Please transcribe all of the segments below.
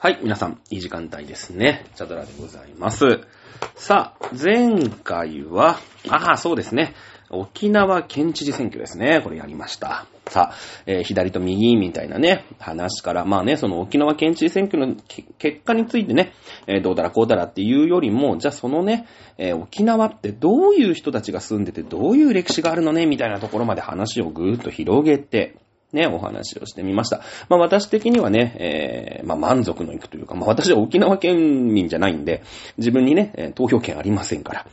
はい、皆さん、いい時間帯ですね。チャドラでございます。さあ、前回は、ああ、そうですね。沖縄県知事選挙ですね。これやりました。さあ、えー左と右みたいなね、話から、まあね、その沖縄県知事選挙の結果についてね、えーどうだらこうだらっていうよりも、じゃあそのね、えー沖縄ってどういう人たちが住んでて、どういう歴史があるのね、みたいなところまで話をぐーっと広げて、ね、お話をしてみました。まあ私的にはね、えーまあ満足のいくというか、まあ私は沖縄県民じゃないんで、自分にね、投票権ありませんから。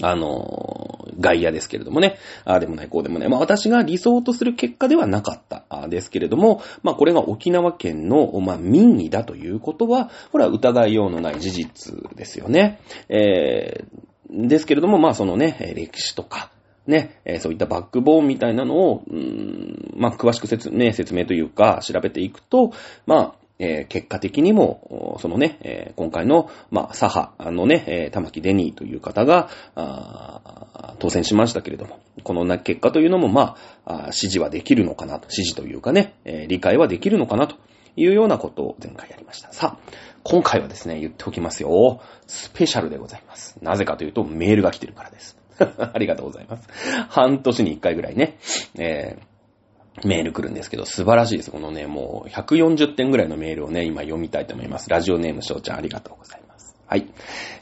あのー外野ですけれどもね。ああでもない、こうでもない。まあ私が理想とする結果ではなかったですけれども、まあこれが沖縄県の、まあ民意だということは、これは疑いようのない事実ですよね。えーですけれども、まあそのね、歴史とか、ね、えーそういったバックボーンみたいなのを、うーんまあ、詳しく説,、ね、説明というか、調べていくと、まあ、えー結果的にも、そのね、えー今回の、まあ、左派のね、えー玉木デニーという方が、あー当選しましたけれども、この結果というのも、まあ、あ支持はできるのかなと、支持というかね、えー理解はできるのかなというようなことを前回やりました。さあ、今回はですね、言っておきますよ。スペシャルでございます。なぜかというと、メールが来てるからです。ありがとうございます。半年に一回ぐらいね、えーメール来るんですけど、素晴らしいです。このね、もう140点ぐらいのメールをね、今読みたいと思います。ラジオネーム翔ちゃんありがとうございます。はい。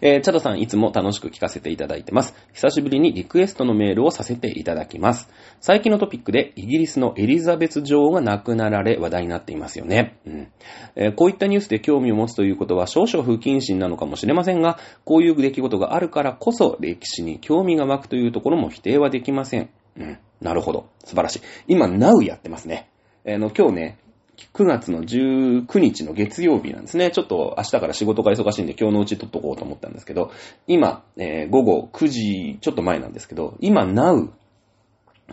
えー、チャドさんいつも楽しく聞かせていただいてます。久しぶりにリクエストのメールをさせていただきます。最近のトピックでイギリスのエリザベス女王が亡くなられ話題になっていますよね。うんえーこういったニュースで興味を持つということは少々不謹慎なのかもしれませんが、こういう出来事があるからこそ歴史に興味が湧くというところも否定はできません。うん。なるほど。素晴らしい。今、Now やってますね。えーの、今日ね、9月の19日の月曜日なんですね。ちょっと明日から仕事が忙しいんで今日のうち撮っとこうと思ったんですけど、今、えー午後9時ちょっと前なんですけど、今 Now、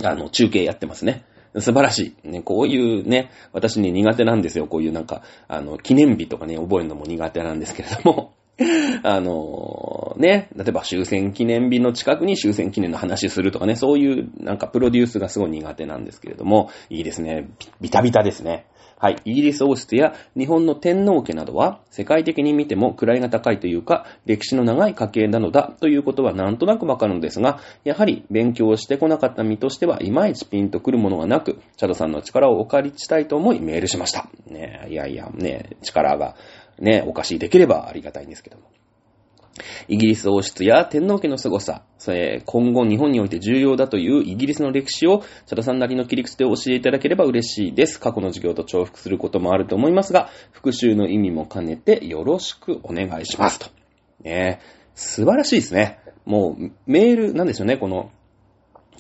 あの、中継やってますね。素晴らしい。ね、こういうね、私ね、苦手なんですよ。こういうなんか、あの、記念日とかね、覚えるのも苦手なんですけれども、あのね、例えば終戦記念日の近くに終戦記念の話するとかね、そういうなんかプロデュースがすごい苦手なんですけれども、いいですね。ビタビタですね。はい。イギリス王室や日本の天皇家などは世界的に見ても位が高いというか歴史の長い家系なのだということはなんとなくわかるのですが、やはり勉強してこなかった身としてはいまいちピンとくるものがなく、チャドさんの力をお借りしたいと思いメールしました。ねえいやいや、ねえ力がね、お貸しできればありがたいんですけども。イギリス王室や天皇家の凄さ、それ今後日本において重要だというイギリスの歴史を、佐田さんなりの切り口で教えていただければ嬉しいです。過去の授業と重複することもあると思いますが、復習の意味も兼ねてよろしくお願いします。と。ね素晴らしいですね。もう、メール、なんでしょうね、この、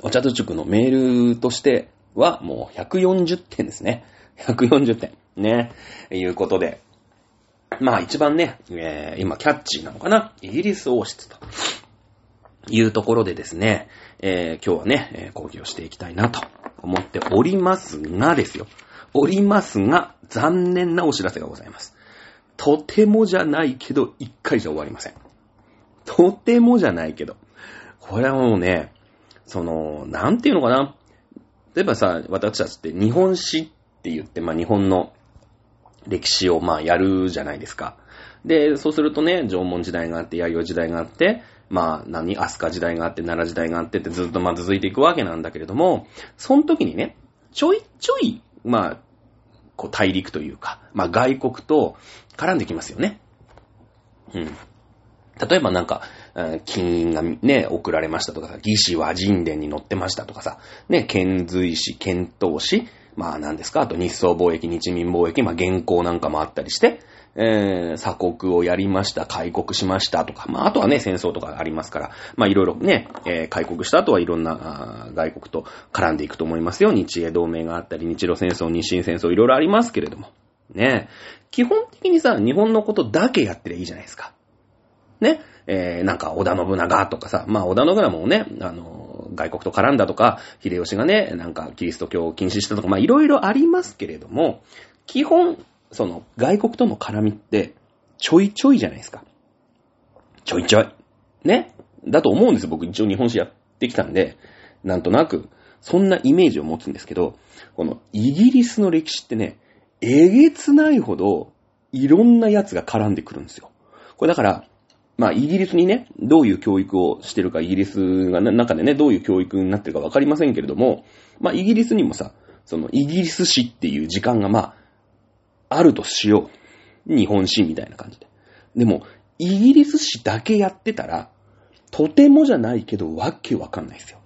お茶と塾のメールとしては、もう140点ですね。140点。ね。いうことで、まあ一番ね、えー今キャッチーなのかな？イギリス王室というところでですね、えー今日はね、えー講義をしていきたいなと思っておりますがですよ。おりますが、残念なお知らせがございます。とてもじゃないけど、一回じゃ終わりません。とてもじゃないけど。これはもうね、その、なんていうのかな？例えばさ、私たちって日本史って言って、まあ日本の歴史をまあやるじゃないですか。で、そうするとね、縄文時代があって、弥生時代があって、まあ何、飛鳥時代があって、奈良時代があってってずっとまあ続いていくわけなんだけれども、その時にね、ちょいちょい、まあ、こう大陸というか、まあ外国と絡んできますよね。うん。例えばなんか、金印がね、送られましたとかさ、義士は神殿に載ってましたとかさ、ね、遣隋使、遣唐使、まあ何ですか、あと日宋貿易、日民貿易、まあ原稿なんかもあったりして、えー鎖国をやりました、開国しましたとか、まああとはね、戦争とかありますから、まあいろいろね、えー開国した後はいろんな外国と絡んでいくと思いますよ。日英同盟があったり、日露戦争、日清戦争、いろいろありますけれども。ね、基本的にさ、日本のことだけやってりゃいいじゃないですか。ね、えー、なんか織田信長とかさ、まあ織田信長もね、あの、外国と絡んだとか、秀吉がね、なんかキリスト教を禁止したとか、まあいろいろありますけれども、基本、その外国との絡みって、ちょいちょいじゃないですか。ちょいちょい。ね。だと思うんですよ。僕一応日本史やってきたんで、なんとなく、そんなイメージを持つんですけど、このイギリスの歴史ってね、えげつないほど、いろんなやつが絡んでくるんですよ。これだから、まあ、イギリスにね、どういう教育をしてるか、イギリスが中でね、どういう教育になってるかわかりませんけれども、まあ、イギリスにもさ、その、イギリス史っていう時間がまあ、あるとしよう。日本史みたいな感じで。でも、イギリス史だけやってたら、とてもじゃないけど、わけわかんないですよ。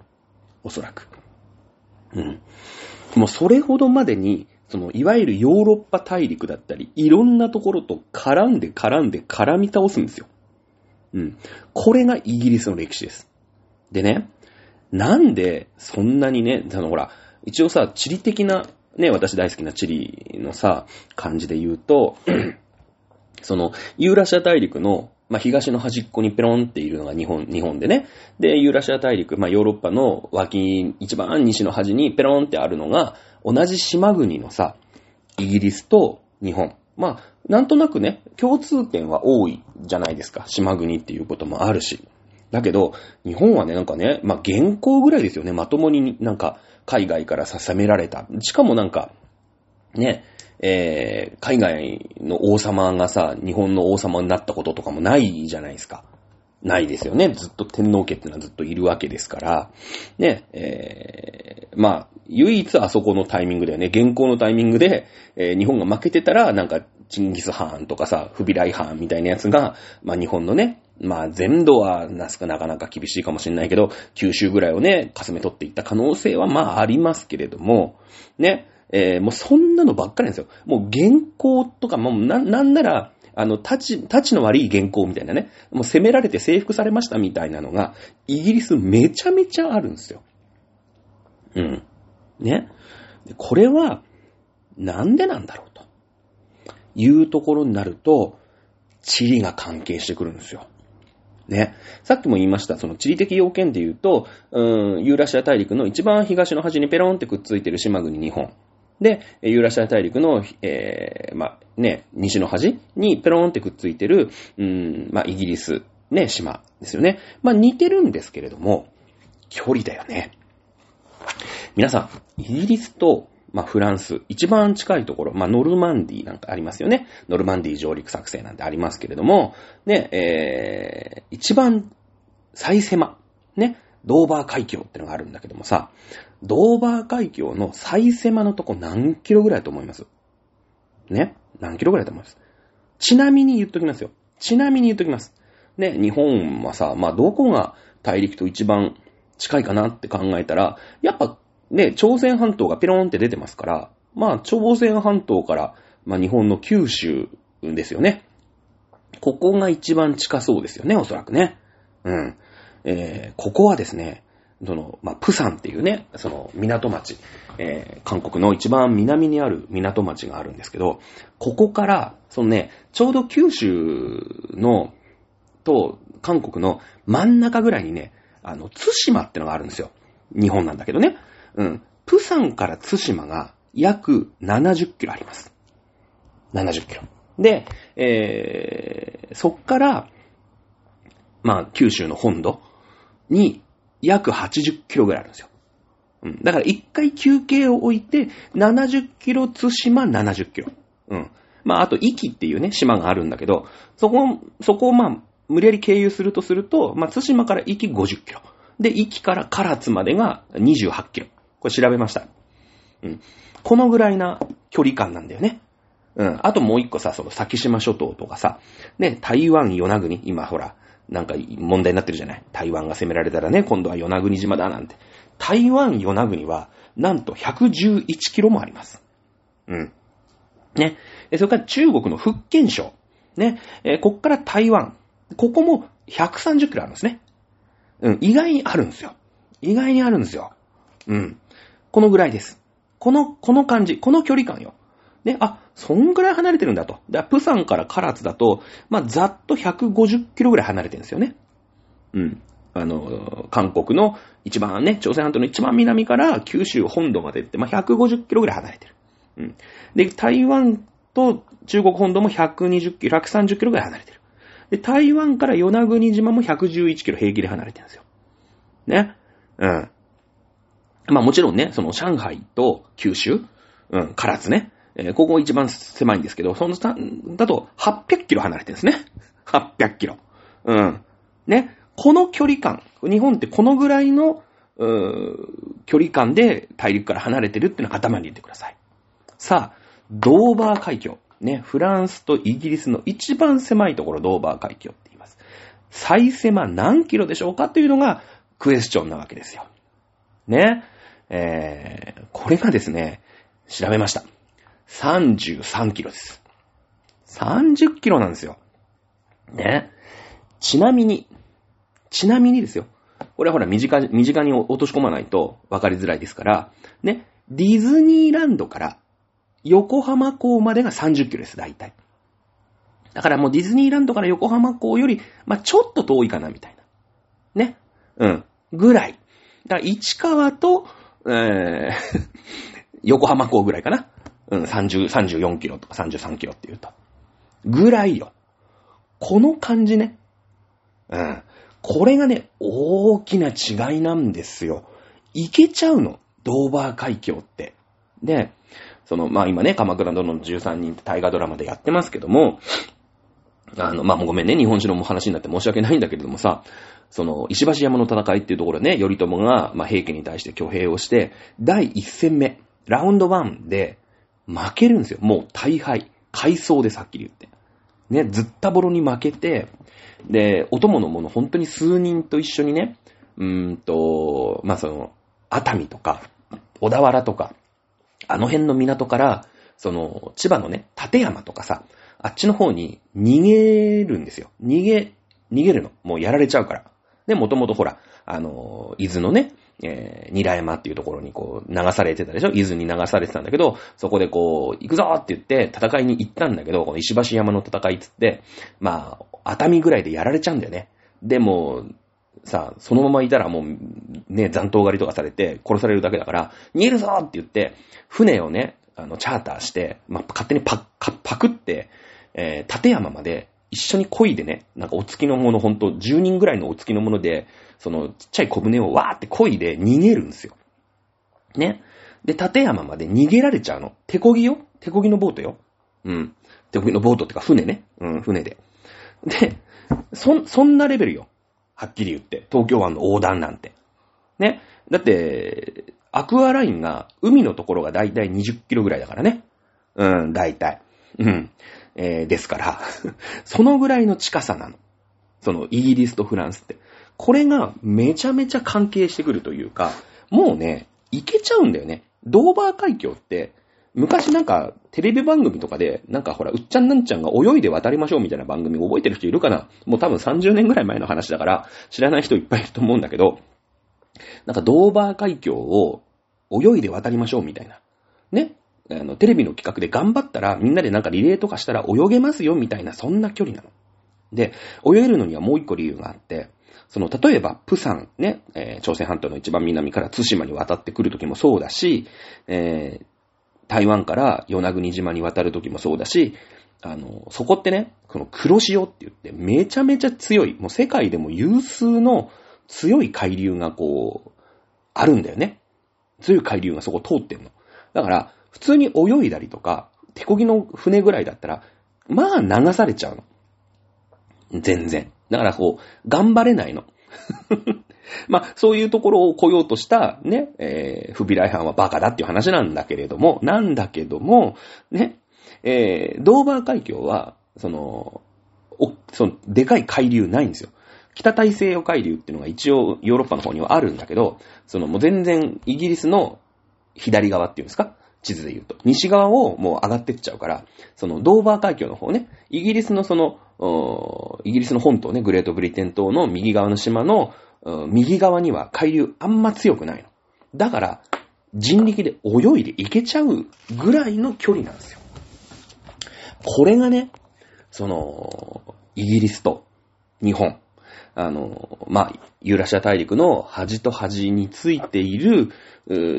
おそらく。うん。もうそれほどまでに、その、いわゆるヨーロッパ大陸だったり、いろんなところと絡んで絡んで絡み倒すんですよ。うん。これがイギリスの歴史です。でね、なんでそんなにね、あのほら、一応さ、地理的な、ね、私大好きな地理のさ、感じで言うと、その、ユーラシア大陸の、まあ、東の端っこにペロンっているのが日本、日本でね。で、ユーラシア大陸、まあ、ヨーロッパの脇、一番西の端にペロンってあるのが、同じ島国のさ、イギリスと日本。まあ、なんとなくね、共通点は多いじゃないですか。島国っていうこともあるし。だけど、日本はね、なんかね、まあ、現行ぐらいですよね。まともになんか、海外からさ、攻められた。しかもなんか、ね、えー、海外の王様がさ、日本の王様になったこととかもないじゃないですか。ないですよね。ずっと天皇家ってのはずっといるわけですから。ね、えー、まあ、唯一あそこのタイミングだよね。現行のタイミングで、えー、日本が負けてたら、なんか、チンギス・ハーンとかさ、フビライ・ハーンみたいなやつが、まあ日本のね、まあ全土はなすかなかなか厳しいかもしれないけど、九州ぐらいをね、かすめ取っていった可能性はまあありますけれども、ね、えー、もうそんなのばっかりなんですよ。もう原稿とか、もうな、なんなら、あの、立ち、立ちの悪い原稿みたいなね、もう攻められて征服されましたみたいなのが、イギリスめちゃめちゃあるんですよ。うん。ね。これは、なんでなんだろうと。いうところになると、地理が関係してくるんですよ。ね。さっきも言いました、その地理的要件で言うと、うん、ユーラシア大陸の一番東の端にペロンってくっついてる島国日本。で、ユーラシア大陸の、えー、まあ、ね、西の端にペローンってくっついてる、うん、まあ、イギリス、ね、島ですよね。まあ、似てるんですけれども、距離だよね。皆さん、イギリスと、まあ、フランス、一番近いところ、まあ、ノルマンディなんかありますよね。ノルマンディ上陸作戦なんてありますけれども、ね、えー、一番最狭、ね、ドーバー海峡ってのがあるんだけどもさ、ドーバー海峡の最狭のとこ何キロぐらいだと思います？ね？何キロぐらいだと思います？ちなみに言っときますよ。ちなみに言っときます。ね、日本はさ、まあ、どこが大陸と一番近いかなって考えたら、やっぱね、朝鮮半島がピローンって出てますから、まあ、朝鮮半島から、まあ、日本の九州ですよね。ここが一番近そうですよね、おそらくね。うん。えー、ここはですね、その、まあ、プサンっていうね、その港町、えー、韓国の一番南にある港町があるんですけど、ここから、そのね、ちょうど九州の、と、韓国の真ん中ぐらいにね、あの、津島ってのがあるんですよ。日本なんだけどね。うん。プサンから津島が約70キロあります。70キロ。で、えー、そっから、まあ、九州の本土に約80キロぐらいあるんですよ。うん。だから一回休憩を置いて、70キロ津島70キロ。うん。まあ、あと、壱岐っていうね、島があるんだけど、そこ、そこをまあ、無理やり経由するとすると、まあ、津島から壱岐50キロ。で、壱岐から唐津までが28キロ。これ調べました。うん。このぐらいな距離感なんだよね。うん。あともう一個さ、その先島諸島とかさ、ね、台湾与那国、今ほら、なんか問題になってるじゃない？台湾が攻められたらね、今度は与那国島だなんて。台湾与那国は、なんと111キロもあります。うん。ね。それから中国の福建省。ね。えこっから台湾。ここも130キロあるんですね。うん。意外にあるんですよ。意外にあるんですよ。うん。このぐらいです。この、この感じ。この距離感よ。ね、あ、そんぐらい離れてるんだと。で、プサンから唐津だと、まあ、ざっと150キロぐらい離れてるんですよね。うん。あの、韓国の一番ね、朝鮮半島の一番南から九州本土までって、まあ、150キロぐらい離れてる。うん。で、台湾と中国本土も120キロ、130キロぐらい離れてる。で、台湾から与那国島も111キロ平気で離れてるんですよ。ね。うん。まあもちろんね、その上海と九州、うん、唐津ね。えーここ一番狭いんですけど、その下だと800キロ離れてるんですね。800キロ。うん。ね。この距離感、日本ってこのぐらいの、うー距離感で大陸から離れてるっていうのを頭に入れてください。さあ、ドーバー海峡。ね、フランスとイギリスの一番狭いところ、ドーバー海峡って言います。最狭何キロでしょうかというのがクエスチョンなわけですよ。ね。えー、これがですね、調べました。33キロです。30キロなんですよ。ね。ちなみに、ちなみにですよ。これはほら、身近に、身近に落とし込まないと分かりづらいですから、ね。ディズニーランドから横浜港までが30キロです、大体。だからもうディズニーランドから横浜港より、まあ、ちょっと遠いかな、みたいな。ね。うん。ぐらい。だから、市川と、えー、横浜港ぐらいかな。うん、30、34キロとか33キロって言うと。ぐらいよ。この感じね。うん。これがね、大きな違いなんですよ。いけちゃうの。ドーバー海峡って。で、その、まあ今ね、鎌倉殿の13人って大河ドラマでやってますけども、あの、まあごめんね、日本史の話になって申し訳ないんだけれどもさ、その、石橋山の戦いっていうところね、頼朝が、まあ平家に対して挙兵をして、第一戦目、ラウンド1で負けるんですよ。もう大敗。回想です、はっきり言って。ね、ずったぼろに負けて、で、お供の者本当に数人と一緒にね、うーんと、まあその、熱海とか、小田原とか、あの辺の港から、その、千葉のね、立山とかさ、あっちの方に逃げるんですよ。逃げ、逃げるの。もうやられちゃうから。で、もともとほら、あの、伊豆のね、えー、ニラ山っていうところにこう、流されてたでしょ？伊豆に流されてたんだけど、そこでこう、行くぞって言って戦いに行ったんだけど、この石橋山の戦いっつって、まあ、熱海ぐらいでやられちゃうんだよね。でも、さ、そのままいたらもう、ね、残党狩りとかされて殺されるだけだから、逃げるぞって言って、船をね、あの、チャーターして、まあ、勝手にパッ、パクって、えー、立山まで一緒に漕いでね、なんかお付きのもの、ほんと10人ぐらいのお付きのもので、そのちっちゃい小舟をわーって漕いで逃げるんですよ。ね。で、立山まで逃げられちゃうの。手漕ぎよ手漕ぎのボートよ。うん。手漕ぎのボートってか船ね。うん、船で。で、そ、そんなレベルよ。はっきり言って。東京湾の横断なんて。ね。だって、アクアラインが、海のところがだいたい20キロぐらいだからね。うん、だいたい。うん。えー、ですから、そのぐらいの近さなの。その、イギリスとフランスって。これがめちゃめちゃ関係してくるというか、もうね、いけちゃうんだよね。ドーバー海峡って、昔なんか、テレビ番組とかで、なんかほら、うっちゃんなんちゃんが泳いで渡りましょうみたいな番組覚えてる人いるかな？もう多分30年ぐらい前の話だから、知らない人いっぱいいると思うんだけど、なんかドーバー海峡を泳いで渡りましょうみたいな。ね？あの、テレビの企画で頑張ったら、みんなでなんかリレーとかしたら泳げますよみたいな、そんな距離なの。で、泳げるのにはもう一個理由があって、その、例えば、プサン、ね、えー朝鮮半島の一番南から対馬に渡ってくるときもそうだし、えー台湾から与那国島に渡るときもそうだし、あの、そこってね、この黒潮って言ってめちゃめちゃ強い、もう世界でも有数の強い海流がこう、あるんだよね。強い海流がそこ通ってんの。だから、普通に泳いだりとか、手漕ぎの船ぐらいだったら、まあ流されちゃうの。全然。だからこう、頑張れないの。まあ、そういうところを来ようとした、ね、えー、不備来犯はバカだっていう話なんだけれども、なんだけども、ね、えー、ドーバー海峡は、その、お、その、でかい海流ないんですよ。北大西洋海流っていうのが一応ヨーロッパの方にはあるんだけど、そのもう全然イギリスの左側っていうんですか？地図で言うと。西側をもう上がってっちゃうから、そのドーバー海峡の方ね、イギリスのその、イギリスの本島ね、グレートブリテン島の右側の島の、右側には海流あんま強くないの。だから、人力で泳いで行けちゃうぐらいの距離なんですよ。これがね、その、イギリスと日本、あの、まあ、ユーラシア大陸の端と端についている、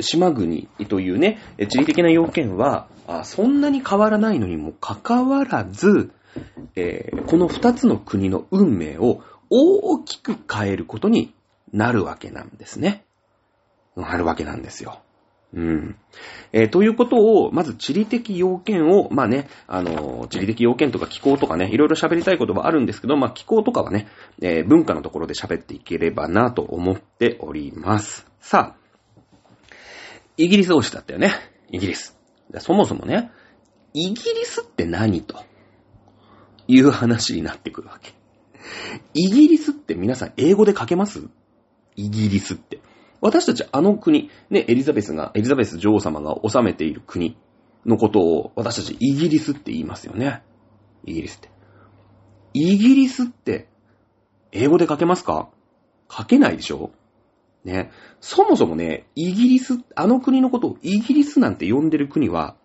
島国というね、地理的な要件は、そんなに変わらないのにもかかわらず、えーこの二つの国の運命を大きく変えることになるわけなんですね。なるわけなんですよ。うん。えーということを、まず地理的要件を、まあね、あのー地理的要件とか気候とかね、いろいろ喋りたいことはあるんですけど、まあ気候とかはね、えー文化のところで喋っていければなと思っております。さあ、イギリス王室だったよね。イギリス。そもそもね、イギリスって何と？いう話になってくるわけ。イギリスって皆さん英語で書けます？イギリスって。私たちあの国、ね、エリザベスが、エリザベス女王様が治めている国のことを私たちイギリスって言いますよね。イギリスって。イギリスって英語で書けますか？書けないでしょ？ね。そもそもね、イギリス、あの国のことをイギリスなんて呼んでる国は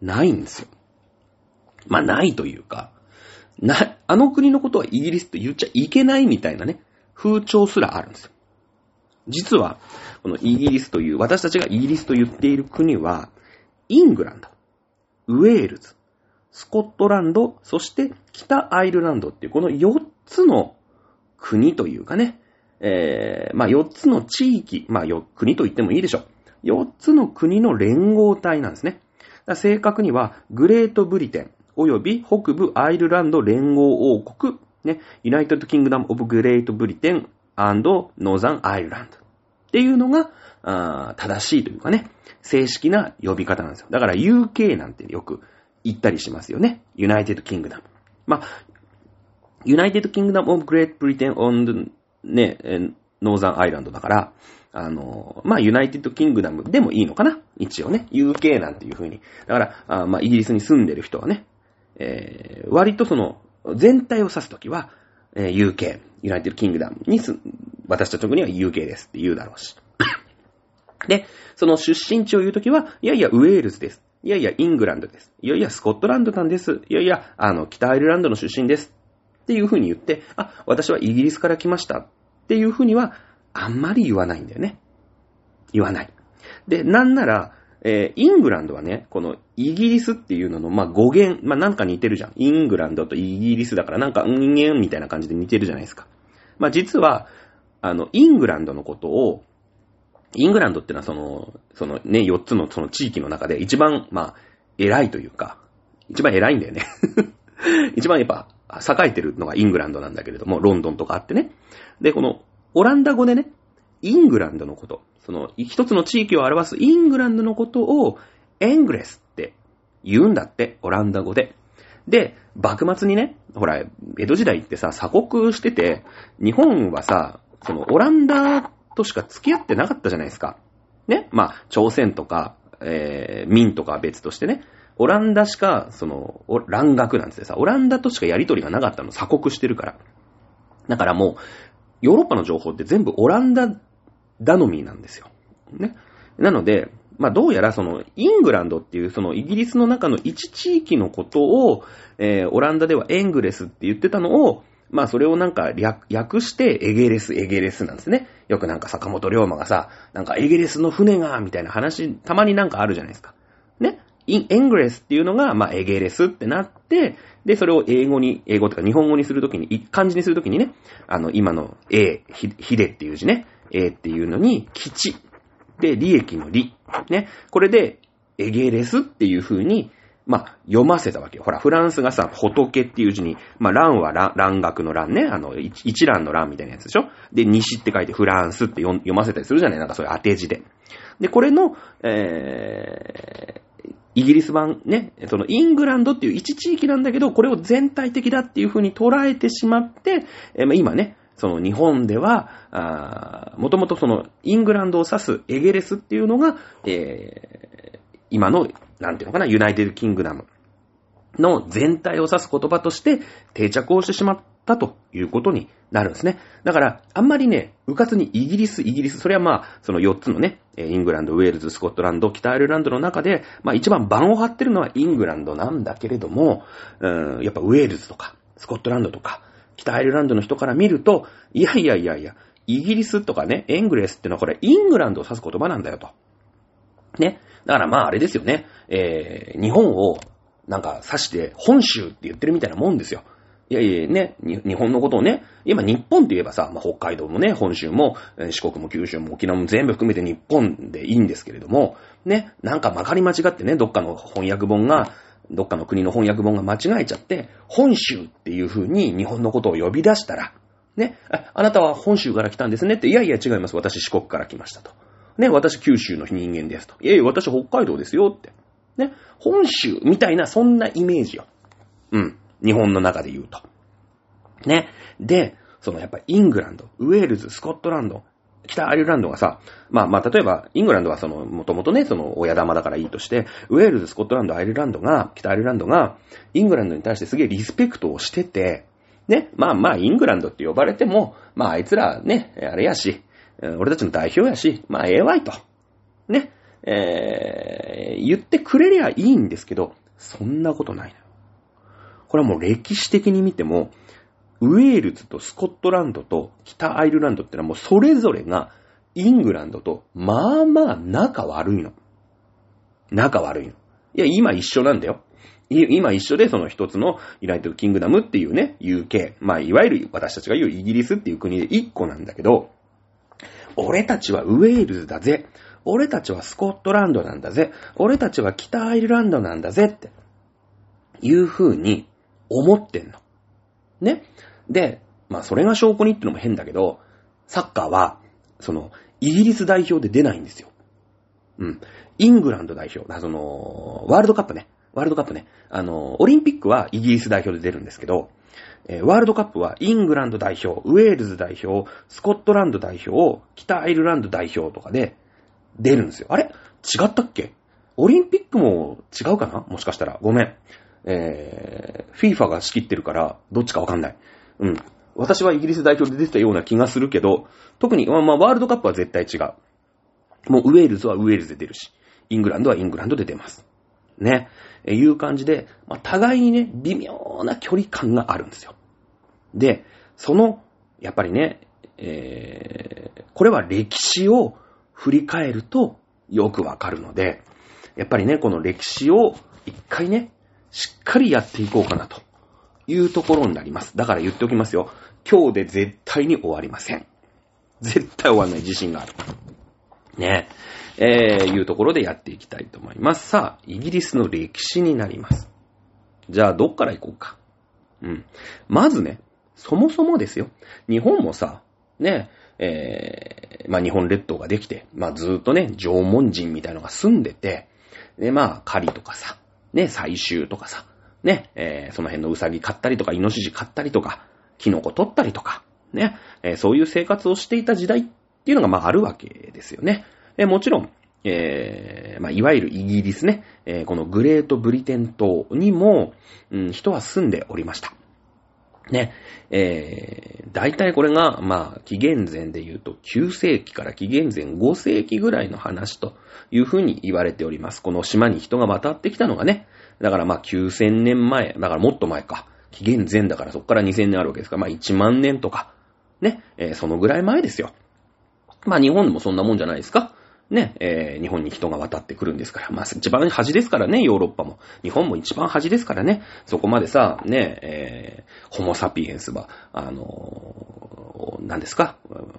ないんですよ。まあ、ないというか、な、あの国のことはイギリスって言っちゃいけないみたいなね、風潮すらあるんですよ。実は、このイギリスという、私たちがイギリスと言っている国は、イングランド、ウェールズ、スコットランド、そして北アイルランドっていう、この4つの国というかね、えー、まあ4つの地域、まあよ国と言ってもいいでしょう。4つの国の連合体なんですね。正確には、グレートブリテン、及び北部アイルランド連合王国、ね、 United Kingdom of Great Britain Northern Ireland っていうのが、あ正しいというかね、正式な呼び方なんですよ。だから UK なんてよく言ったりしますよね。 United Kingdom。まあ、 United Kingdom of Great Britain and ね、えー Northern Ireland だから、あの、まあ、 United Kingdom でもいいのかな一応ね。UK なんていう風に。だから、あまあ、イギリスに住んでる人はね、えー割とその、全体を指すときは、えー UK、 United Kingdom にす、私たちの国は UK ですって言うだろうし。で、その出身地を言うときは、いやいや、ウェールズです。いやいや、イングランドです。いやいや、スコットランドなんです。いやいや、あの、北アイルランドの出身です。っていう風に言って、あ、私はイギリスから来ました。っていう風には、あんまり言わないんだよね。言わない。で、なんなら、えーイングランドはね、このイギリスっていうのの、まあ、語源、まあ、なんか似てるじゃん。イングランドとイギリスだから、なんか、人間みたいな感じで似てるじゃないですか。まあ、実は、あの、イングランドのことを、イングランドってのはその、そのね、4つのその地域の中で一番、まあ、偉いというか、一番偉いんだよね。一番やっぱ、栄えてるのがイングランドなんだけれども、ロンドンとかあってね。で、この、オランダ語でね、イングランドのこと、その、一つの地域を表すイングランドのことを、エングレスって言うんだって、オランダ語で。で、幕末にね、ほら、江戸時代ってさ、鎖国してて、日本はさ、その、オランダとしか付き合ってなかったじゃないですか。ね。まあ、朝鮮とか、えー、民とかは別としてね、オランダしか、その、お蘭学なんてさ、オランダとしかやりとりがなかったの、鎖国してるから。だからもう、ヨーロッパの情報って全部オランダ頼みなんですよ。ね。なので、まあどうやらその、イングランドっていうそのイギリスの中の一地域のことを、えー、オランダではエングレスって言ってたのを、まあそれをなんか略略してエゲレス、エゲレスなんですね。よくなんか坂本龍馬がさ、なんかエゲレスの船が、みたいな話、たまになんかあるじゃないですか。ね。インエングレスっていうのが、まあエゲレスってなって、で、それを英語に、英語とか日本語にするときに、漢字にするときにね、あの、今の A、ひ、ひでっていう字ね、A っていうのに、基地。で、利益の利。ね。これで、エゲレスっていう風に、まあ、読ませたわけよ。ほら、フランスがさ、仏っていう字に、まあ、蘭は蘭、蘭学の蘭ね。あの、一一蘭の蘭みたいなやつでしょで、西って書いてフランスって読読ませたりするじゃない？なんかそういう当て字で。で、これの、えー、イギリス版ね、そのイングランドっていう一地域なんだけど、これを全体的だっていう風に捉えてしまって、えーまあ今ね、その日本では、あもともとそのイングランドを指すエゲレスっていうのが、えー今の、なんていうのかな、 United Kingdom の全体を指す言葉として定着をしてしまったということになるんですね。だから、あんまりね、うかつにイギリス、イギリス、それはまあ、その4つのね、イングランド、ウェールズ、スコットランド、北アイルランドの中で、まあ一番番を張ってるのはイングランドなんだけれども、うん、やっぱウェールズとか、スコットランドとか、北アイルランドの人から見ると、いやいやいやいや、イギリスとかね、エゲレスってのはこれイングランドを指す言葉なんだよと。ね。だからまああれですよね。えー、日本をなんか指して本州って言ってるみたいなもんですよ。いやいやね、日本のことをね、今日本って言えばさ、まあ、北海道もね、本州も、四国も九州も沖縄も全部含めて日本でいいんですけれども、ね、なんかまかり間違ってね、どっかの翻訳本が、どっかの国の翻訳本が間違えちゃって、本州っていう風に日本のことを呼び出したら、ね、ああなたは本州から来たんですねって、いやいや違います。私四国から来ましたと。ね、私九州の人間ですと。いやいや、私北海道ですよって。ね、本州みたいな、そんなイメージよ。うん。日本の中で言うと。ね。で、そのやっぱイングランド、ウェールズ、スコットランド、北アイルランドがさ、まあまあ例えば、イングランドはその、もともとね、その親玉だからいいとして、ウェールズ、スコットランド、アイルランドが、北アイルランドが、イングランドに対してすげえリスペクトをしてて、ね、まあまあイングランドって呼ばれても、まああいつらね、あれやし、俺たちの代表やし、まあええわいと。ね、えー、言ってくれりゃいいんですけど、そんなことない。これはもう歴史的に見ても、ウェールズとスコットランドと北アイルランドってのはもうそれぞれがイングランドとまあまあ仲悪いの。仲悪いの。いや、今一緒なんだよ。今一緒でその一つの United Kingdom っていうね、UK。まあ、いわゆる私たちが言うイギリスっていう国で一個なんだけど、俺たちはウェールズだぜ。俺たちはスコットランドなんだぜ。俺たちは北アイルランドなんだぜって、いう風に思ってんの。ね。で、まあそれが証拠にってのも変だけど、サッカーは、その、イギリス代表で出ないんですよ。うん。イングランド代表、その、ワールドカップね。ワールドカップね。あの、オリンピックはイギリス代表で出るんですけど、えー、ワールドカップはイングランド代表、ウェールズ代表、スコットランド代表、北アイルランド代表とかで出るんですよ。あれ？違ったっけ？オリンピックも違うかな？もしかしたら。ごめん。えー、FIFA が仕切ってるから、どっちかわかんない。うん。私はイギリス代表で出てたような気がするけど、特に、まあ、まあ、ワールドカップは絶対違う。もう、ウェールズはウェールズで出るし、イングランドはイングランドで出ます。ね。えいう感じで、まあ、互いにね、微妙な距離感があるんですよ。で、その、やっぱりね、えー、これは歴史を振り返るとよくわかるので、やっぱりね、この歴史を一回ね、しっかりやっていこうかなというところになります。だから言っておきますよ。今日で絶対に終わりません。絶対終わんない自信がある。ねえ。えー、いうところでやっていきたいと思います。さあ、イギリスの歴史になります。じゃあ、どっから行こうか。うん。まずね、そもそもですよ。日本もさ、ね、えー、まあ日本列島ができて、まあずっとね、縄文人みたいのが住んでて、で、まあ狩りとかさ、ね、採集とかさ、ね、えー、その辺のウサギ買ったりとか、イノシシ買ったりとか、キノコ取ったりとか、ね、えー、そういう生活をしていた時代っていうのがまああるわけですよね。えー、もちろん、えー、まあ、いわゆるイギリスね、えー、このグレートブリテン島にも、うん、人は住んでおりました。ね、えー、大体これが、まあ、紀元前で言うと9世紀から紀元前5世紀ぐらいの話というふうに言われております。この島に人が渡ってきたのがね、だからまあ9000年前、だからもっと前か。紀元前だからそこから2000年あるわけですから、まあ1万年とか、ね、えー、そのぐらい前ですよ。まあ日本でもそんなもんじゃないですか。ね、えー、日本に人が渡ってくるんですから。まあ、一番端ですからね、ヨーロッパも。日本も一番端ですからね。そこまでさ、ね、えー、ホモサピエンスは、あのー、何ですか？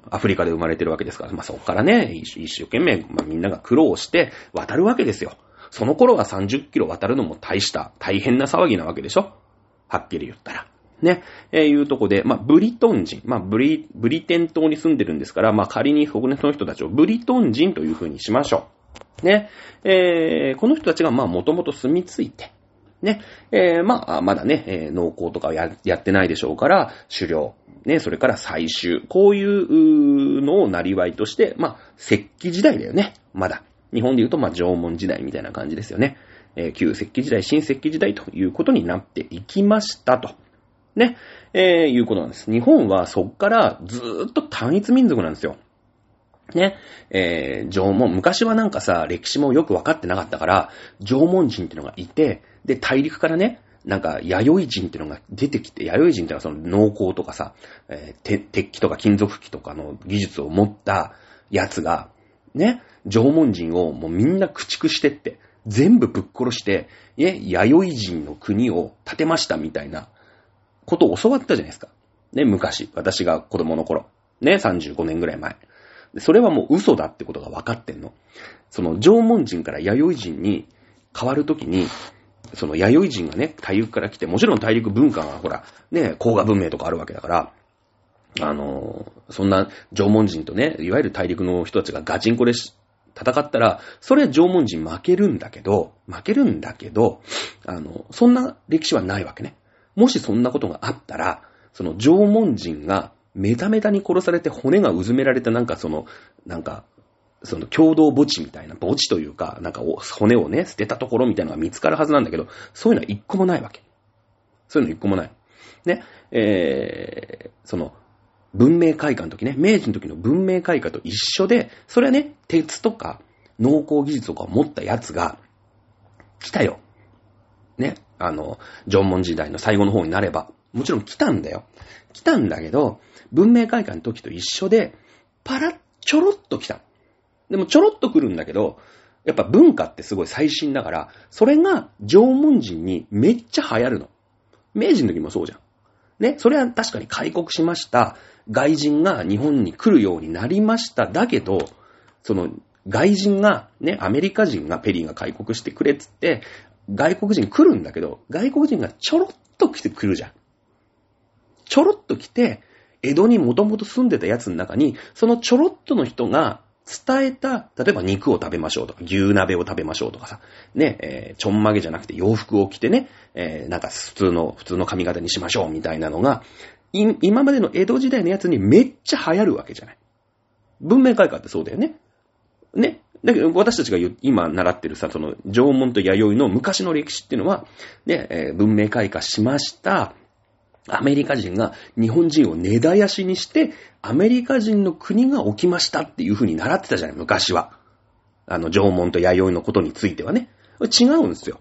アフリカで生まれてるわけですから。まあ、そこからね、一生懸命、まあ、みんなが苦労して渡るわけですよ。その頃が30キロ渡るのも大した、大変な騒ぎなわけでしょ？はっきり言ったら。ね、えー、いうとこで、まあ、ブリトン人、まあ、ブリ、ブリテン島に住んでるんですから、まあ、仮にここの人たちをブリトン人という風にしましょう。ね、えー、この人たちが、まあ、もともと住み着いて、ね、えー、まあ、まだね、えー、農耕とかややってないでしょうから、狩猟、ね、それから採集、こういうのをなりわいとして、まあ、石器時代だよね、まだ。日本で言うと、まあ、縄文時代みたいな感じですよね。えー、旧石器時代、新石器時代ということになっていきましたと。ね、えー、いうことなんです。日本はそっからずーっと単一民族なんですよ。ね、えー、縄文、昔はなんかさ、歴史もよくわかってなかったから、縄文人っていうのがいて、で、大陸からね、なんか、弥生人っていうのが出てきて、弥生人っていうのはその農耕とかさ、えー、鉄器とか金属器とかの技術を持ったやつが、ね、縄文人をもうみんな駆逐してって、全部ぶっ殺して、え、弥生人の国を建てましたみたいなことを教わったじゃないですか。ね、昔。私が子供の頃。ね、35年ぐらい前。それはもう嘘だってことが分かってんの。その縄文人から弥生人に変わるときに、その弥生人がね、大陸から来て、もちろん大陸文化がほら、ね、黄河文明とかあるわけだから、あの、そんな縄文人とね、いわゆる大陸の人たちがガチンコで戦ったら、それは縄文人負けるんだけど、負けるんだけど、あの、そんな歴史はないわけね。もしそんなことがあったら、その縄文人がメタメタに殺されて骨がうずめられたなんかその、なんか、その共同墓地みたいな、墓地というか、なんか骨をね、捨てたところみたいなのが見つかるはずなんだけど、そういうのは一個もないわけ。そういうの一個もない。ね、えー、その、文明開化の時ね、明治の時の文明開化と一緒で、それはね、鉄とか農耕技術とかを持ったやつが、来たよ。ね、あの、縄文時代の最後の方になれば、もちろん来たんだよ。来たんだけど、文明開化の時と一緒で、パラッちょろっと来た。でもちょろっと来るんだけど、やっぱ文化ってすごい最新だから、それが縄文人にめっちゃ流行るの。明治の時もそうじゃん。ね、それは確かに開国しました。外人が日本に来るようになりました。だけど、その外人が、ね、アメリカ人がペリーが開国してくれっつって、外国人来るんだけど、外国人がちょろっと来てくるじゃん。ちょろっと来て、江戸にもともと住んでた奴の中に、そのちょろっとの人が伝えた、例えば肉を食べましょうとか、牛鍋を食べましょうとかさ、ね、えー、ちょんまげじゃなくて洋服を着てね、えー、なんか普通の、普通の髪型にしましょうみたいなのが、今までの江戸時代のやつにめっちゃ流行るわけじゃない。文明開化ってそうだよね。ね。だけど、私たちが今習ってるさ、その、縄文と弥生の昔の歴史っていうのは、ね、えー、文明開化しました。アメリカ人が日本人を根絶やしにして、アメリカ人の国が起きましたっていう風に習ってたじゃない、昔は。あの、縄文と弥生のことについてはね。違うんですよ。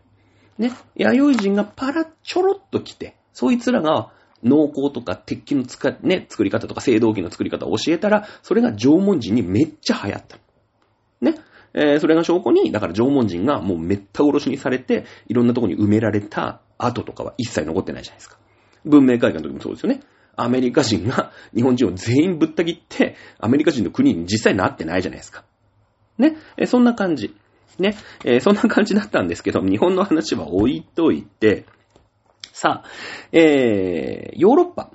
ね。弥生人がパラちょろっと来て、そいつらが農耕とか鉄器のつか、ね、作り方とか青銅器の作り方を教えたら、それが縄文人にめっちゃ流行った。ね。えー、それが証拠に、だから縄文人がもうめった殺しにされて、いろんなとこに埋められた跡とかは一切残ってないじゃないですか。文明開化の時もそうですよね。アメリカ人が 日本人を全員ぶった切って、アメリカ人の国に実際なってないじゃないですか。ね。えそんな感じ。ね。えそんな感じだったんですけど、日本の話は置いといて、さあ、えー、ヨーロッパ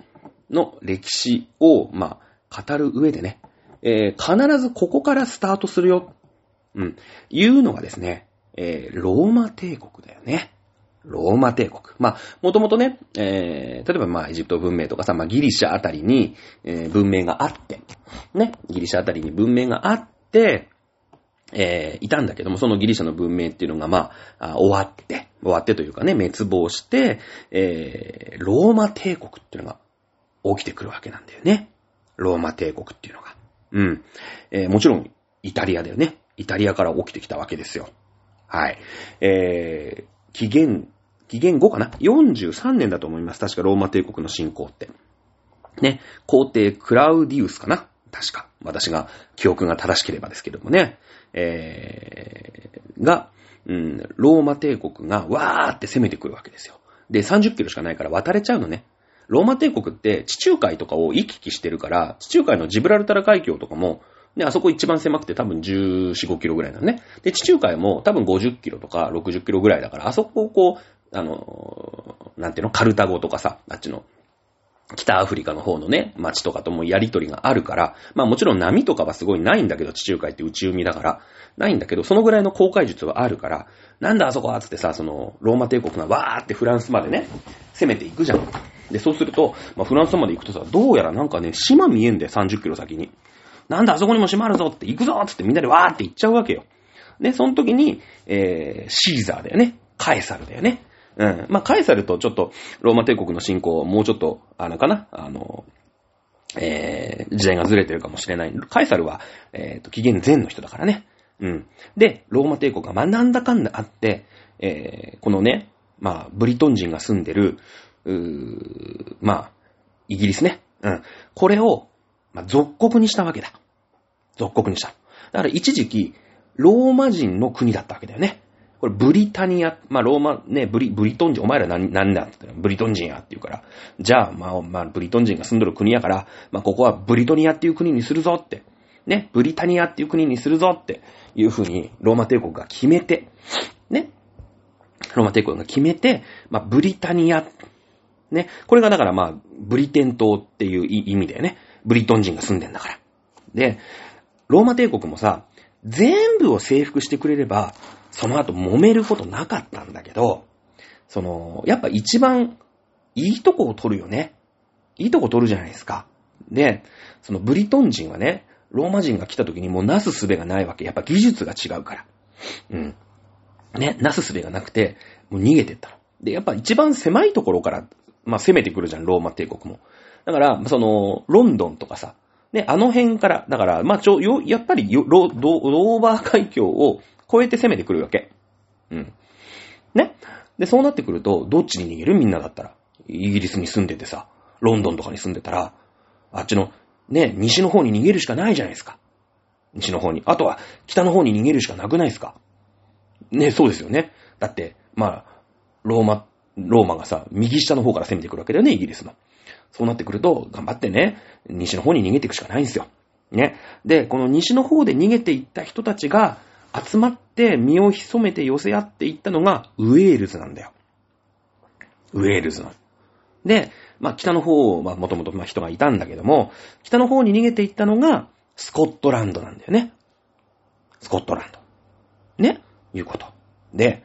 の歴史を、まあ、語る上でね、えー、必ずここからスタートするよ。うん。いうのがですね、えー、ローマ帝国だよね。ローマ帝国。まあ、もともとね、えー、例えばまあ、エジプト文明とかさ、まあ、ギリシャあたりに、えー、文明があって、ね、ギリシャあたりに文明があって、えー、いたんだけども、そのギリシャの文明っていうのがまあ、終わって、終わってというかね、滅亡して、えー、ローマ帝国っていうのが起きてくるわけなんだよね。ローマ帝国っていうのが。うん。えー、もちろん、イタリアだよね。イタリアから起きてきたわけですよ。はい。えー、紀元紀元後かな ?43 年だと思います。確かローマ帝国の侵攻って。ね。皇帝クラウディウスかな？確か。私が記憶が正しければですけどもね。えー、が、うん、ローマ帝国がわーって攻めてくるわけですよ。で、30キロしかないから渡れちゃうのね。ローマ帝国って地中海とかを行き来してるから、地中海のジブラルタラ海峡とかも、で、あそこ一番狭くて多分14、15キロぐらいなのね。で、地中海も多分50キロとか60キロぐらいだから、あそこをこう、あの、なんていうの、カルタゴとかさ、あっちの、北アフリカの方のね、街とかともやりとりがあるから、まあもちろん波とかはすごいないんだけど、地中海って内海だから、ないんだけど、そのぐらいの航海術はあるから、なんだあそこはつってさ、その、ローマ帝国がわーってフランスまでね、攻めていくじゃん。で、そうすると、まあフランスまで行くとさ、どうやらなんかね、島見えんだよ、30キロ先に。なんだあそこにも島あるぞって行くぞつってみんなでわーって行っちゃうわけよ。で、その時に、えー、シーザーだよね。カエサルだよね。うん。まあ、カエサルとちょっと、ローマ帝国の進行、もうちょっと、あのかな、あの、えー、時代がずれてるかもしれない。カエサルは、えっ、ー、と、紀元前の人だからね。うん。で、ローマ帝国が、ま、なんだかんだあって、えー、このね、まあ、ブリトン人が住んでる、うーまあ、イギリスね。うん。これを、まあ、属国にしたわけだ。属国にした。だから一時期、ローマ人の国だったわけだよね。これブリタニア、まあローマ、ね、ブリ、ブリトン人、お前ら何、何だってブリトン人やって言うから、じゃあ、まあ、まあ、ブリトン人が住んどる国やから、まあここはブリトニアっていう国にするぞって、ね、ブリタニアっていう国にするぞっていうふうにローマ帝国が決めて、ね、ローマ帝国が決めて、まあブリタニア、ね、これがだからまあ、ブリテン島っていう意味だよね。ブリトン人が住んでんだから。で、ローマ帝国もさ、全部を征服してくれれば、その後揉めることなかったんだけど、その、やっぱ一番いいとこを取るよね。いいとこ取るじゃないですか。で、そのブリトン人はね、ローマ人が来た時にもうなすすべがないわけ。やっぱ技術が違うから。うん。ね、なすすべがなくて、もう逃げてったの。で、やっぱ一番狭いところから、まあ攻めてくるじゃん、ローマ帝国も。だから、その、ロンドンとかさ、ね、あの辺から、だから、まあ、ちょ、よ、やっぱりロ、ロ、ローバー海峡を越えて攻めてくるわけ。うん。ね？で、そうなってくると、どっちに逃げる？みんなだったら。イギリスに住んでてさ、ロンドンとかに住んでたら、あっちの、ね、西の方に逃げるしかないじゃないですか。西の方に。あとは、北の方に逃げるしかなくないですか。ね、そうですよね。だって、まあ、ローマ、ローマがさ、右下の方から攻めてくるわけだよね、イギリスの。そうなってくると、頑張ってね、西の方に逃げていくしかないんですよ。ね？で、この西の方で逃げていった人たちが、集まって身を潜めて寄せ合っていったのがウェールズなんだよ。ウェールズの。で、まあ北の方はもともと人がいたんだけども、北の方に逃げていったのがスコットランドなんだよね。スコットランド。ね？いうこと。で、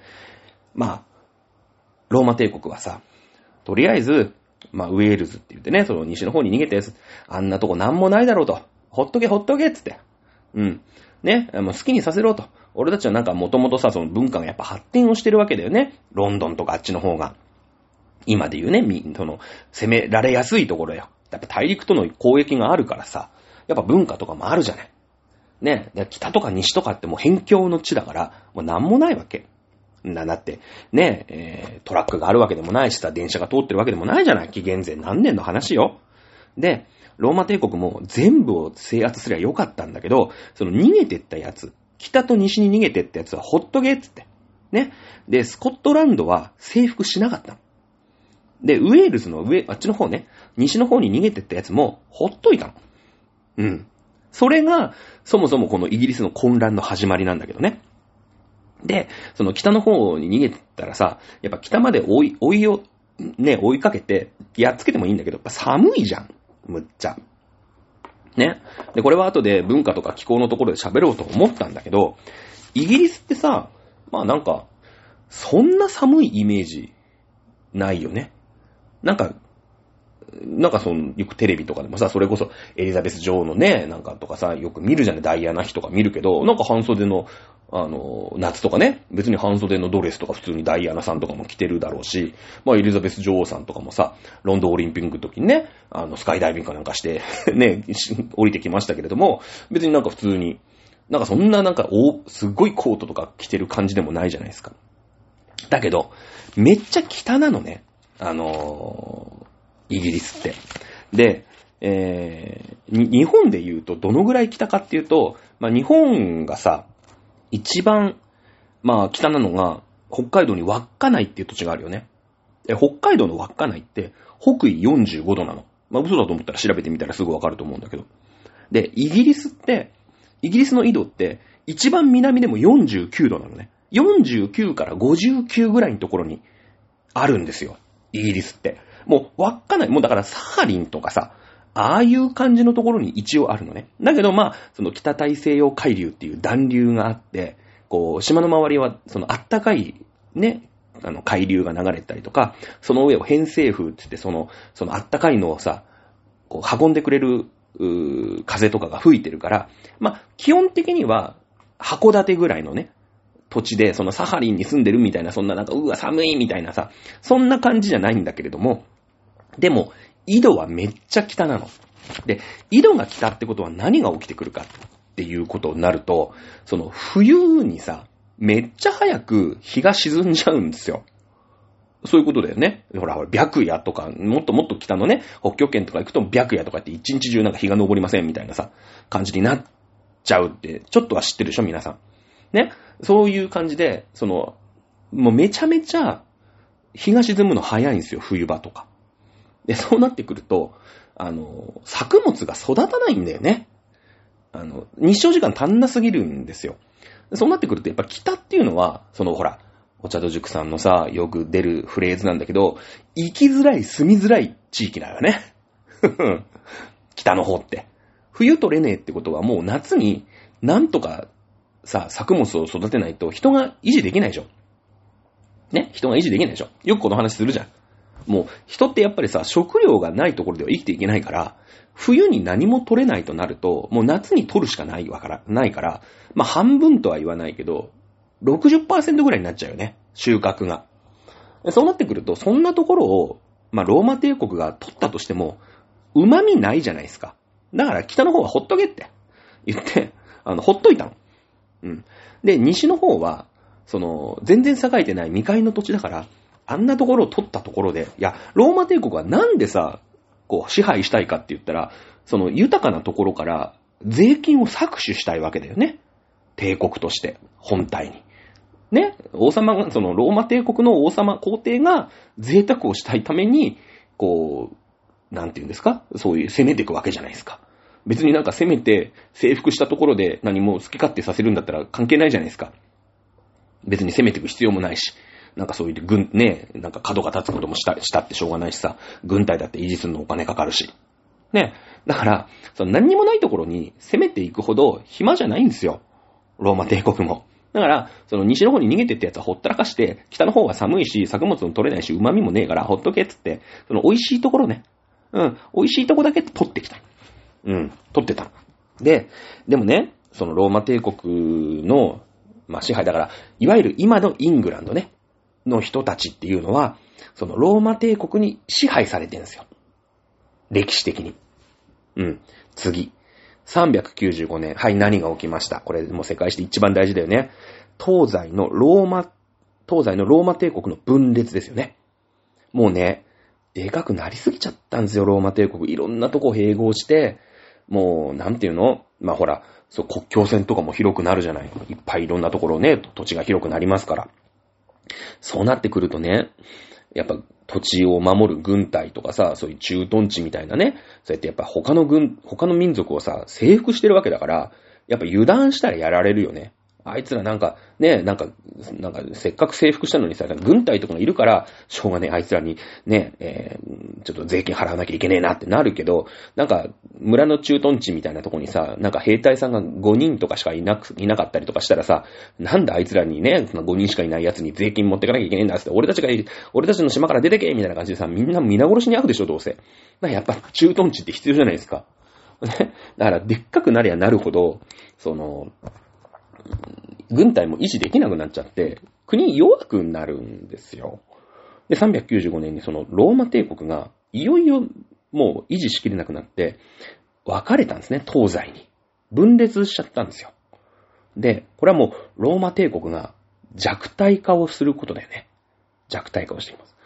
まあ、ローマ帝国はさ、とりあえず、まあ、ウェールズって言ってね、その西の方に逃げて、あんなとこなんもないだろうと。ほっとけほっとけっつって。うん。ね、もう好きにさせろと。俺たちはなんかもともとさ、その文化がやっぱ発展をしてるわけだよね。ロンドンとかあっちの方が。今で言うね、みその、攻められやすいところよ。やっぱ大陸との交易があるからさ、やっぱ文化とかもあるじゃない。ね、北とか西とかってもう辺境の地だから、もうなんもないわけ。な、だって、ね、えー、トラックがあるわけでもないしさ、電車が通ってるわけでもないじゃない。紀元前何年の話よ。で、ローマ帝国も全部を制圧すればよかったんだけど、その逃げてったやつ、北と西に逃げてったやつはほっとけっつって。ね。で、スコットランドは征服しなかったで、ウェールズの上、あっちの方ね、西の方に逃げてったやつもほっといたの。うん。それが、そもそもこのイギリスの混乱の始まりなんだけどね。で、その北の方に逃げてったらさ、やっぱ北まで追い、追いを、ね、追いかけて、やっつけてもいいんだけど、やっぱ寒いじゃん。むっちゃ。ね。で、これは後で文化とか気候のところで喋ろうと思ったんだけど、イギリスってさ、まあなんか、そんな寒いイメージないよね。なんか、なんかその、よくテレビとかでもさ、それこそエリザベス女王のね、なんかとかさ、よく見るじゃない、ダイアナ妃とか見るけど、なんか半袖の、あの、夏とかね、別に半袖のドレスとか普通にダイアナさんとかも着てるだろうし、まあエリザベス女王さんとかもさ、ロンドンオリンピックの時にね、あの、スカイダイビングかなんかして ね、降りてきましたけれども、別になんか普通に、なんかそんななんか、お、すっごいコートとか着てる感じでもないじゃないですか。だけど、めっちゃ北なのね。あのー、イギリスって。で、えー、日本で言うとどのぐらい北かっていうと、まあ、日本がさ、一番、まあ、北なのが、北海道に稚内っていう土地があるよね。え、北海道の稚内って、北緯45度なの。まあ、嘘だと思ったら調べてみたらすぐわかると思うんだけど。で、イギリスって、イギリスの緯度って、一番南でも49度なのね。49から59ぐらいのところにあるんですよ。イギリスって。もう、稚内、もうだからサハリンとかさ、ああいう感じのところに一応あるのね。だけどまあ、その北大西洋海流っていう暖流があって、こう、島の周りは、そのあったかい、ね、あの、海流が流れたりとか、その上を偏西風って言って、その、そのあったかいのをさ、こう、運んでくれる、う風とかが吹いてるから、まあ、基本的には、函館ぐらいのね、土地で、そのサハリンに住んでるみたいな、そんななんか、うわ、寒いみたいなさ、そんな感じじゃないんだけれども、でも、緯度はめっちゃ北なの。で、緯度が北ってことは何が起きてくるかっていうことになると、その冬にさ、めっちゃ早く日が沈んじゃうんですよ。そういうことだよね。ほら、ほら、白夜とか、もっともっと北のね、北極圏とか行くと白夜とかって一日中なんか日が昇りませんみたいなさ、感じになっちゃうって、ちょっとは知ってるでしょ、皆さん。ね。そういう感じで、その、もうめちゃめちゃ日が沈むの早いんですよ、冬場とか。で、そうなってくると、あの、作物が育たないんだよね。あの、日照時間足んなすぎるんですよ。そうなってくると、やっぱ北っていうのは、そのほら、お茶戸塾さんのさ、よく出るフレーズなんだけど、生きづらい、住みづらい地域だよね。北の方って。冬取れねえってことはもう夏になんとかさ、作物を育てないと人が維持できないでしょ。ね？人が維持できないでしょ。よくこの話するじゃん。もう人ってやっぱりさ、食料がないところでは生きていけないから、冬に何も取れないとなると、もう夏に取るしかないわから、ないから、まあ半分とは言わないけど、60%ぐらいになっちゃうよね。収穫が。そうなってくると、そんなところを、まあローマ帝国が取ったとしても、旨味ないじゃないですか。だから北の方はほっとけって言って、あの、ほっといたの。うん。で、西の方は、その、全然栄えてない未開の土地だから、あんなところを取ったところで、いや、ローマ帝国はなんでさ、こう、支配したいかって言ったら、その豊かなところから税金を搾取したいわけだよね。帝国として、本体に。ね、王様が、そのローマ帝国の王様、皇帝が贅沢をしたいために、こう、なんて言うんですか？そういう攻めていくわけじゃないですか。別になんか攻めて征服したところで何も好き勝手させるんだったら関係ないじゃないですか。別に攻めていく必要もないし。なんかそういう軍、ね、なんか角が立つこともした、したってしょうがないしさ、軍隊だって維持するのお金かかるし。ね。だから、その何にもないところに攻めていくほど暇じゃないんですよ。ローマ帝国も。だから、その西の方に逃げてったやつはほったらかして、北の方は寒いし、作物も取れないし、旨味もねえから、ほっとけっつって、その美味しいところね。うん、美味しいとこだけ取ってきた。うん、取ってた。で、でもね、そのローマ帝国の、まあ、支配だから、いわゆる今のイングランドね、の人たちっていうのは、そのローマ帝国に支配されてるんですよ。歴史的に。うん。次。395年。はい、何が起きました？これもう世界史で一番大事だよね。東西のローマ、東西のローマ帝国の分裂ですよね。もうね、でかくなりすぎちゃったんですよ、ローマ帝国。いろんなとこ併合して、もう、なんていうの？まあ、ほら、そう、国境線とかも広くなるじゃない。いっぱいいろんなところね、土地が広くなりますから。そうなってくるとね、やっぱ土地を守る軍隊とかさ、そういう駐屯地みたいなね、そうやってやっぱ他の軍、他の民族をさ、征服してるわけだから、やっぱ油断したらやられるよね。あいつらなんか、ね、なんか、なんか、せっかく征服したのにさ、軍隊とかがいるから、しょうがねえ、あいつらに、ね、えー、ちょっと税金払わなきゃいけねえなってなるけど、なんか、村の駐屯地みたいなとこにさ、なんか兵隊さんが5人とかしかいなく、いなかったりとかしたらさ、なんだあいつらにね、その5人しかいない奴に税金持ってかなきゃいけねえんだって、俺たちが、俺たちの島から出てけみたいな感じでさ、みんな皆殺しに会うでしょ、どうせ。やっぱ駐屯地って必要じゃないですか。ね。だから、でっかくなりゃなるほど、その、軍隊も維持できなくなっちゃって、国弱くなるんですよ。で、395年にそのローマ帝国がいよいよもう維持しきれなくなって、分かれたんですね、東西に。分裂しちゃったんですよ。で、これはもうローマ帝国が弱体化をすることだよね。弱体化をしています。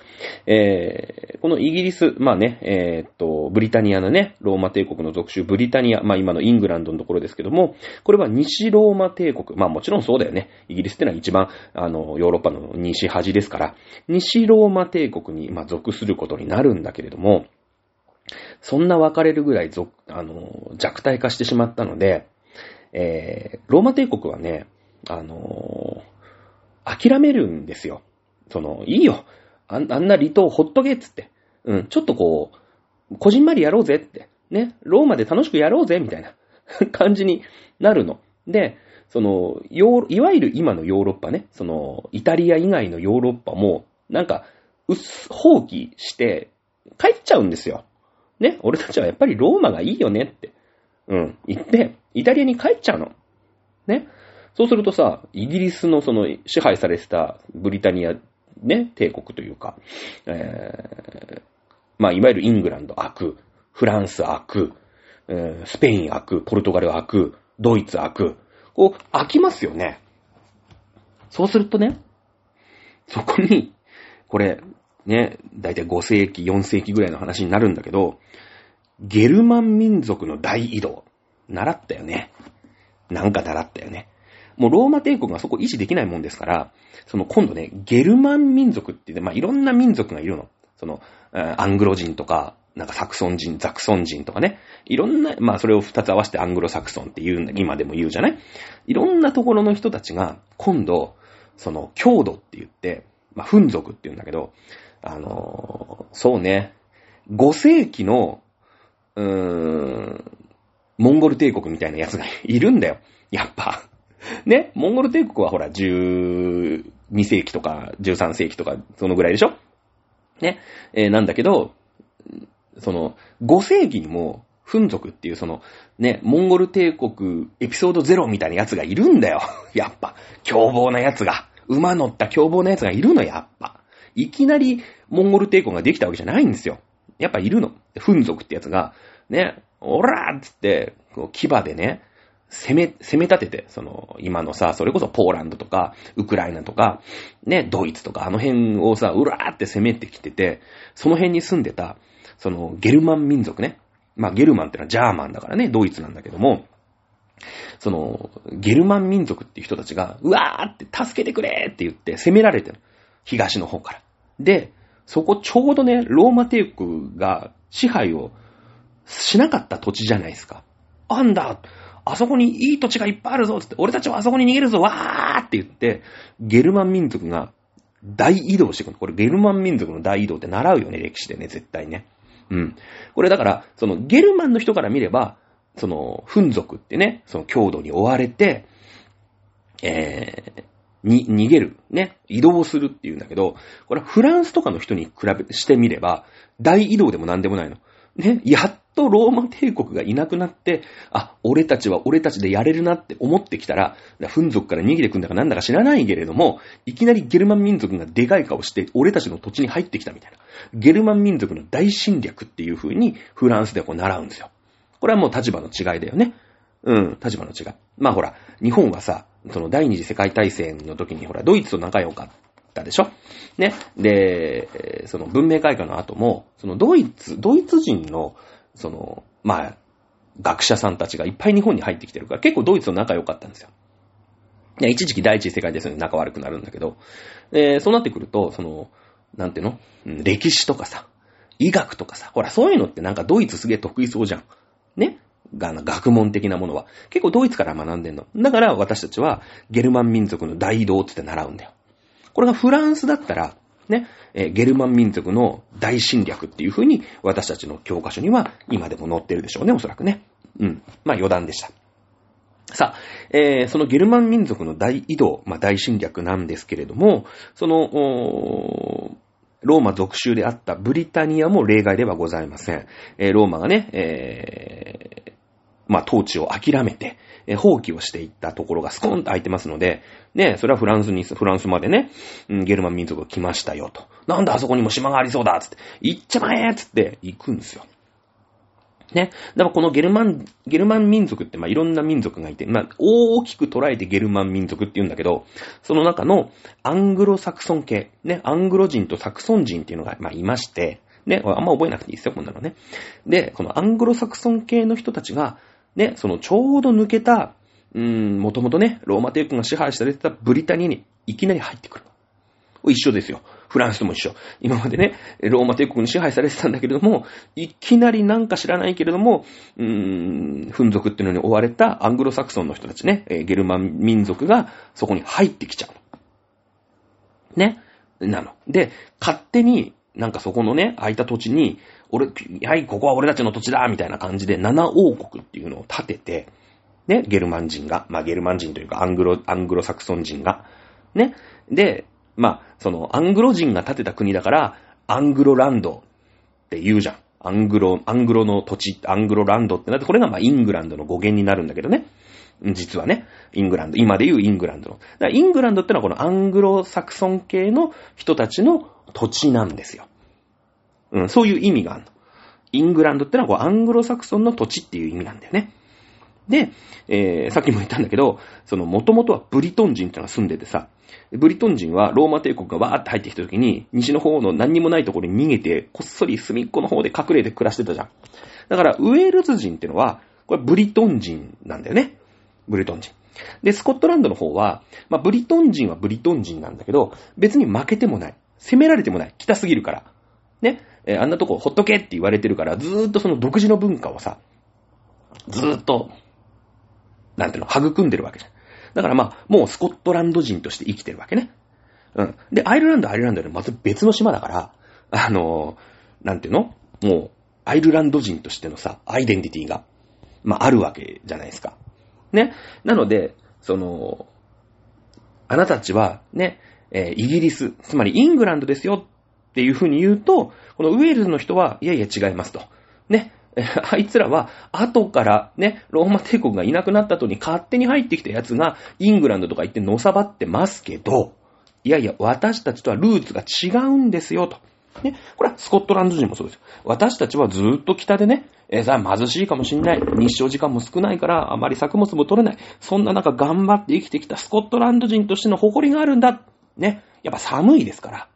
えー、このイギリス、まあね、えー、っと、ブリタニアのね、ローマ帝国の属州、ブリタニア、まあ今のイングランドのところですけども、これは西ローマ帝国、まあもちろんそうだよね。イギリスってのは一番、あの、ヨーロッパの西端ですから、西ローマ帝国に、まあ属することになるんだけれども、そんな分かれるぐらい、あの、弱体化してしまったので、えー、ローマ帝国はね、あの諦めるんですよ。その、いいよ。あんあんな離島ほっとけっつって。うん、ちょっとこう、こじんまりやろうぜって。ね、ローマで楽しくやろうぜみたいな 感じになるの。で、その、いわゆる今のヨーロッパね、その、イタリア以外のヨーロッパも、なんか、うっ放棄して、帰っちゃうんですよ。ね、俺たちはやっぱりローマがいいよねって。うん、言って、イタリアに帰っちゃうの。ね。そうするとさ、イギリスのその支配されてたブリタニアね、帝国というか、えー、まあ、いわゆるイングランド悪、フランス悪、えー、スペイン悪、ポルトガル悪、ドイツ悪、こう、飽きますよね。そうするとね、そこに、これ、ね、だいたい5世紀、4世紀ぐらいの話になるんだけど、ゲルマン民族の大移動。習ったよね。なんか習ったよね。もうローマ帝国がそこ維持できないもんですから、その今度ね、ゲルマン民族って言って、まあ、いろんな民族がいるの。その、アングロ人とか、なんかサクソン人、ザクソン人とかね。いろんな、まあそれを二つ合わせてアングロサクソンって言うんだ、今でも言うじゃない？いろんなところの人たちが、今度、その、郷土って言って、まあ、奮族って言うんだけど、あのー、そうね、5世紀の、うーん、モンゴル帝国みたいなやつがいるんだよ。やっぱ。ね、モンゴル帝国はほら、12世紀とか13世紀とか、そのぐらいでしょ？ね、えー、なんだけど、その、5世紀にも、奮族っていうその、ね、モンゴル帝国エピソード0みたいなやつがいるんだよ。やっぱ。凶暴なやつが。馬乗った凶暴なやつがいるの、やっぱ。いきなりモンゴル帝国ができたわけじゃないんですよ。やっぱいるの。奮族ってやつが、ね、オラーっつって、こう牙でね、攻め、攻め立てて、その、今のさ、それこそポーランドとか、ウクライナとか、ね、ドイツとか、あの辺をさ、うらーって攻めてきてて、その辺に住んでた、その、ゲルマン民族ね。まあ、ゲルマンってのはジャーマンだからね、ドイツなんだけども、その、ゲルマン民族っていう人たちが、うわーって助けてくれって言って攻められてる。東の方から。で、そこちょうどね、ローマ帝国が支配をしなかった土地じゃないですか。あんだあそこにいい土地がいっぱいあるぞつって、俺たちはあそこに逃げるぞわーって言って、ゲルマン民族が大移動してくる。これゲルマン民族の大移動って習うよね、歴史でね、絶対ね。うん。これだから、そのゲルマンの人から見れば、その、奮族ってね、その強度に追われて、えー、に、逃げる、ね、移動するっていうんだけど、これはフランスとかの人に比べしてみれば、大移動でも何でもないの。ね、やっとローマ帝国がいなくなって、あ、俺たちは俺たちでやれるなって思ってきたら、奮族から逃げてくんだかなんだか知らないけれども、いきなりゲルマン民族がでかい顔して、俺たちの土地に入ってきたみたいな。ゲルマン民族の大侵略っていう風にフランスでこう習うんですよ。これはもう立場の違いだよね。うん、立場の違い。まあほら、日本はさ、その第二次世界大戦の時にほら、ドイツと仲良かったでしょね。で、その文明開化の後も、そのドイツ、ドイツ人の、その、まあ、学者さんたちがいっぱい日本に入ってきてるから、結構ドイツと仲良かったんですよ。いや、一時期第一次世界大戦で仲悪くなるんだけど、えそうなってくると、その、なんていうの、歴史とかさ、医学とかさ、ほら、そういうのってなんかドイツすげえ得意そうじゃん。ね？が、学問的なものは。結構ドイツから学んでんの。だから私たちはゲルマン民族の大移動って習うんだよ。これがフランスだったら、ね、えゲルマン民族の大侵略っていう風に私たちの教科書には今でも載ってるでしょうね、おそらくね。うん。まあ余談でした。さあ、えー、そのゲルマン民族の大移動、まあ大侵略なんですけれども、その、ローマ属州であったブリタニアも例外ではございません。えー、ローマがね、えー、まあ、統治を諦めて、え、放棄をしていったところがスコーンと空いてますので、ね、それはフランスに、フランスまでね、うん、ゲルマン民族が来ましたよと。なんだあそこにも島がありそうだつって、行っちゃまえつって行くんですよ。ね。だからこのゲルマン、ゲルマン民族ってまあいろんな民族がいて、まあ大きく捉えてゲルマン民族って言うんだけど、その中のアングロサクソン系、ね、アングロ人とサクソン人っていうのがまあいまして、ね、あんま覚えなくていいですよ、こんなのね。で、このアングロサクソン系の人たちが、ね、そのちょうど抜けた、うーん、もともとね、ローマ帝国が支配されてたブリタニアにいきなり入ってくる。一緒ですよ。フランスとも一緒。今までね、ローマ帝国に支配されてたんだけれども、いきなりなんか知らないけれども、うーん、奮族っていうのに追われたアングロサクソンの人たちね、ゲルマン民族がそこに入ってきちゃう。ね。なの。で、勝手になんかそこのね、空いた土地に、俺、はい、ここは俺たちの土地だみたいな感じで、七王国っていうのを建てて、ね、ゲルマン人が、まあ、ゲルマン人というか、アングロ、アングロサクソン人が、ね、で、まあ、その、アングロ人が建てた国だから、アングロランドって言うじゃん。アングロ、アングロの土地、アングロランドってなって、これがまあイングランドの語源になるんだけどね。実はね、イングランド、今で言うイングランドの。だからイングランドってのはこのアングロサクソン系の人たちの土地なんですよ。うん、そういう意味があるの。イングランドってのはこうアングロサクソンの土地っていう意味なんだよね。で、えー、さっきも言ったんだけど、その元々はブリトン人ってのが住んでてさ、ブリトン人はローマ帝国がわーって入ってきた時に、西の方の何にもないところに逃げて、こっそり隅っこの方で隠れて暮らしてたじゃん。だから、ウェールズ人ってのは、これブリトン人なんだよね。ブリトン人。で、スコットランドの方は、まあ、ブリトン人はブリトン人なんだけど、別に負けてもない。攻められてもない。北すぎるから。ね。えー、あんなとこほっとけって言われてるから、ずーっとその独自の文化をさ、ずーっと、なんていうの、育んでるわけじゃん。だからまあ、もうスコットランド人として生きてるわけね。うん。で、アイルランドアイルランドでまず別の島だから、あのー、なんていうのもう、アイルランド人としてのさ、アイデンティティが、まあ、あるわけじゃないですか。ね。なので、その、あなたたちは、ね、えー、イギリス、つまりイングランドですよっていうふうに言うと、このウェールズの人は、いやいや違いますと。ね。あいつらは、後からね、ローマ帝国がいなくなった後に勝手に入ってきた奴が、イングランドとか行ってのさばってますけど、いやいや、私たちとはルーツが違うんですよと。ね。これはスコットランド人もそうですよ。私たちはずーっと北でね、えー、さ、貧しいかもしんない。日照時間も少ないから、あまり作物も取れない。そんな中頑張って生きてきたスコットランド人としての誇りがあるんだ。ね。やっぱ寒いですから。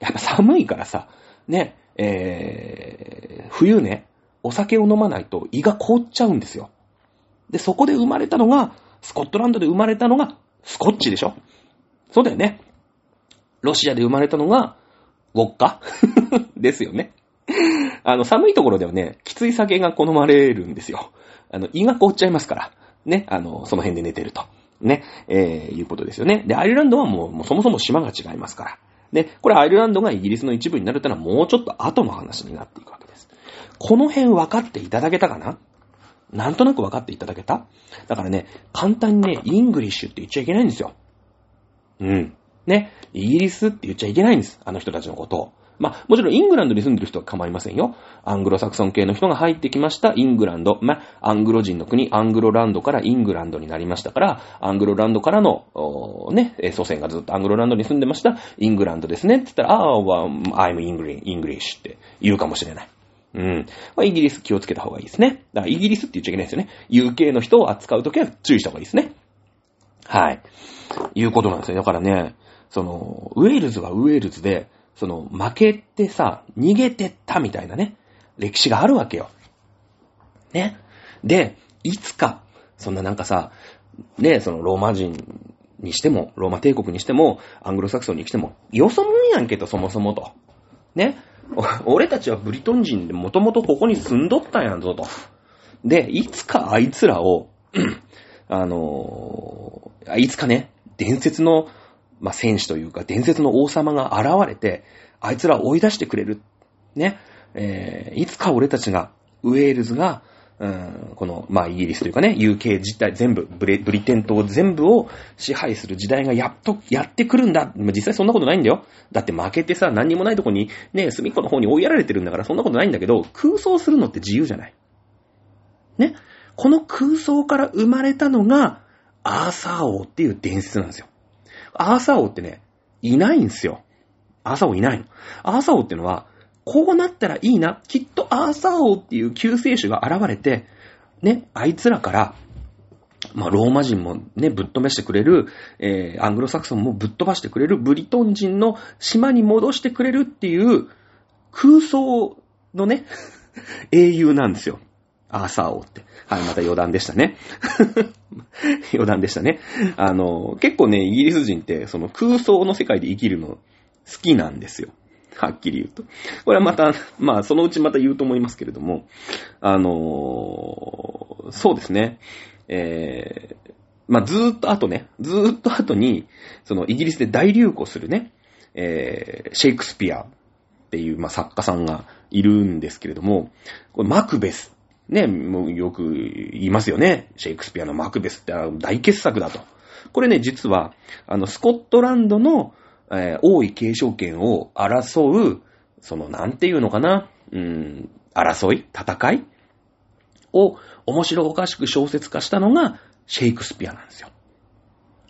やっぱ寒いからさ、ね、えー、冬ね、お酒を飲まないと胃が凍っちゃうんですよ。で、そこで生まれたのが、スコットランドで生まれたのが、スコッチでしょそうだよね。ロシアで生まれたのが、ウォッカ？ですよね。あの、寒いところではね、きつい酒が好まれるんですよ。あの、胃が凍っちゃいますから。ね、あの、その辺で寝てると。ね、えー、いうことですよね。で、アイルランドはもう、もうそもそも島が違いますから。で、これアイルランドがイギリスの一部になるってのはもうちょっと後の話になっていくわけです。この辺分かっていただけたかな？なんとなく分かっていただけた？だからね、簡単にね、 English って言っちゃいけないんですよ。うん。ね、イギリスって言っちゃいけないんです。あの人たちのことを。まあ、もちろんイングランドに住んでる人は構いませんよ。アングロサクソン系の人が入ってきました、イングランド。まあ、アングロ人の国、アングロランドからイングランドになりましたから、アングロランドからの、ね、祖先がずっとアングロランドに住んでました、イングランドですね。って言ったら、ああ、I'm English って言うかもしれない。うん。まあ、イギリス気をつけた方がいいですね。だからイギリスって言っちゃいけないですよね。UK の人を扱うときは注意した方がいいですね。はい。いうことなんですよ。だからね、その、ウェールズはウェールズで、その、負けてさ、逃げてったみたいなね、歴史があるわけよ。ね。で、いつか、そんななんかさ、ね、そのローマ人にしても、ローマ帝国にしても、アングロサクソンに来ても、よそもんやんけと、そもそもと。ね。俺たちはブリトン人でもともとここに住んどったんやんぞと。で、いつかあいつらを、あのー、いつかね、伝説のまあ、戦士というか、伝説の王様が現れて、あいつらを追い出してくれる。ね。えー、いつか俺たちが、ウェールズが、うん、この、まあ、イギリスというかね、UK 自体全部、ブレ、ブリテン島全部を支配する時代がやっと、やってくるんだ。ま実際そんなことないんだよ。だって負けてさ、何にもないとこに、ね、隅っこの方に追いやられてるんだからそんなことないんだけど、空想するのって自由じゃない。ね。この空想から生まれたのが、アーサー王っていう伝説なんですよ。アーサー王ってね、いないんすよ。アーサー王いないの。アーサー王ってのは、こうなったらいいな。きっとアーサー王っていう救世主が現れて、ね、あいつらから、まあ、ローマ人もね、ぶっ飛ばしてくれる、えー、アングロサクソンもぶっ飛ばしてくれる、ブリトン人の島に戻してくれるっていう空想のね、英雄なんですよ。アーサー王って。はい、また余談でしたね。余談でしたね。あの、結構ね、イギリス人って、その空想の世界で生きるの好きなんですよ。はっきり言うと。これはまた、まあ、そのうちまた言うと思いますけれども、あのそうですね。えー、まあ、ずーっと後ね、ずーっと後に、そのイギリスで大流行するね、えー、シェイクスピアっていう、まあ、作家さんがいるんですけれども、これマクベスね、もうよく言いますよね。シェイクスピアのマクベスって大傑作だと。これね、実は、あの、スコットランドの、えー、王位継承権を争う、その、なんていうのかな、うん、争い戦いを面白おかしく小説化したのがシェイクスピアなんですよ。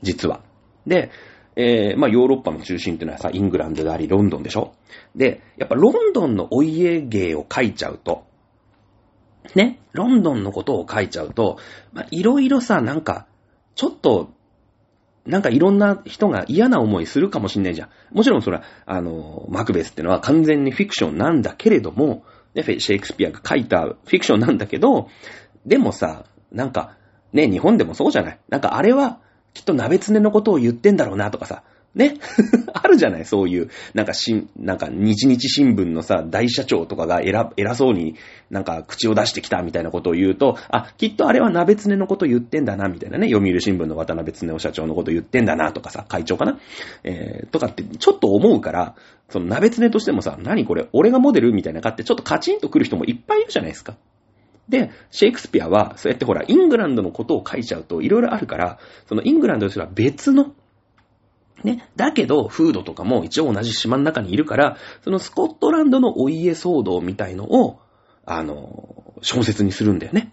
実は。で、えー、まあヨーロッパの中心っていうのはさ、イングランドであり、ロンドンでしょで、やっぱロンドンのお家芸を書いちゃうと、ね、ロンドンのことを書いちゃうと、まあ、いろいろさ、なんか、ちょっと、なんかいろんな人が嫌な思いするかもしんないじゃん。もちろんそれは、あの、マクベスってのは完全にフィクションなんだけれども、ね、シェイクスピアが書いたフィクションなんだけど、でもさ、なんか、ね、日本でもそうじゃない？なんかあれは、きっと鍋つねのことを言ってんだろうなとかさ。ね。あるじゃない？そういう、なんかしん、なんか日日新聞のさ、大社長とかが偉、偉そうになんか口を出してきたみたいなことを言うと、あ、きっとあれは鍋つねのこと言ってんだな、みたいなね、読売新聞の渡辺つねお社長のこと言ってんだな、とかさ、会長かな？えー、とかってちょっと思うから、その鍋つねとしてもさ、何これ、俺がモデルみたいなかってちょっとカチンと来る人もいっぱいいるじゃないですか。で、シェイクスピアは、そうやってほら、イングランドのことを書いちゃうと、いろいろあるから、そのイングランドとしては別の、ね。だけど、フードとかも一応同じ島の中にいるから、そのスコットランドのお家騒動みたいのを、あの、小説にするんだよね。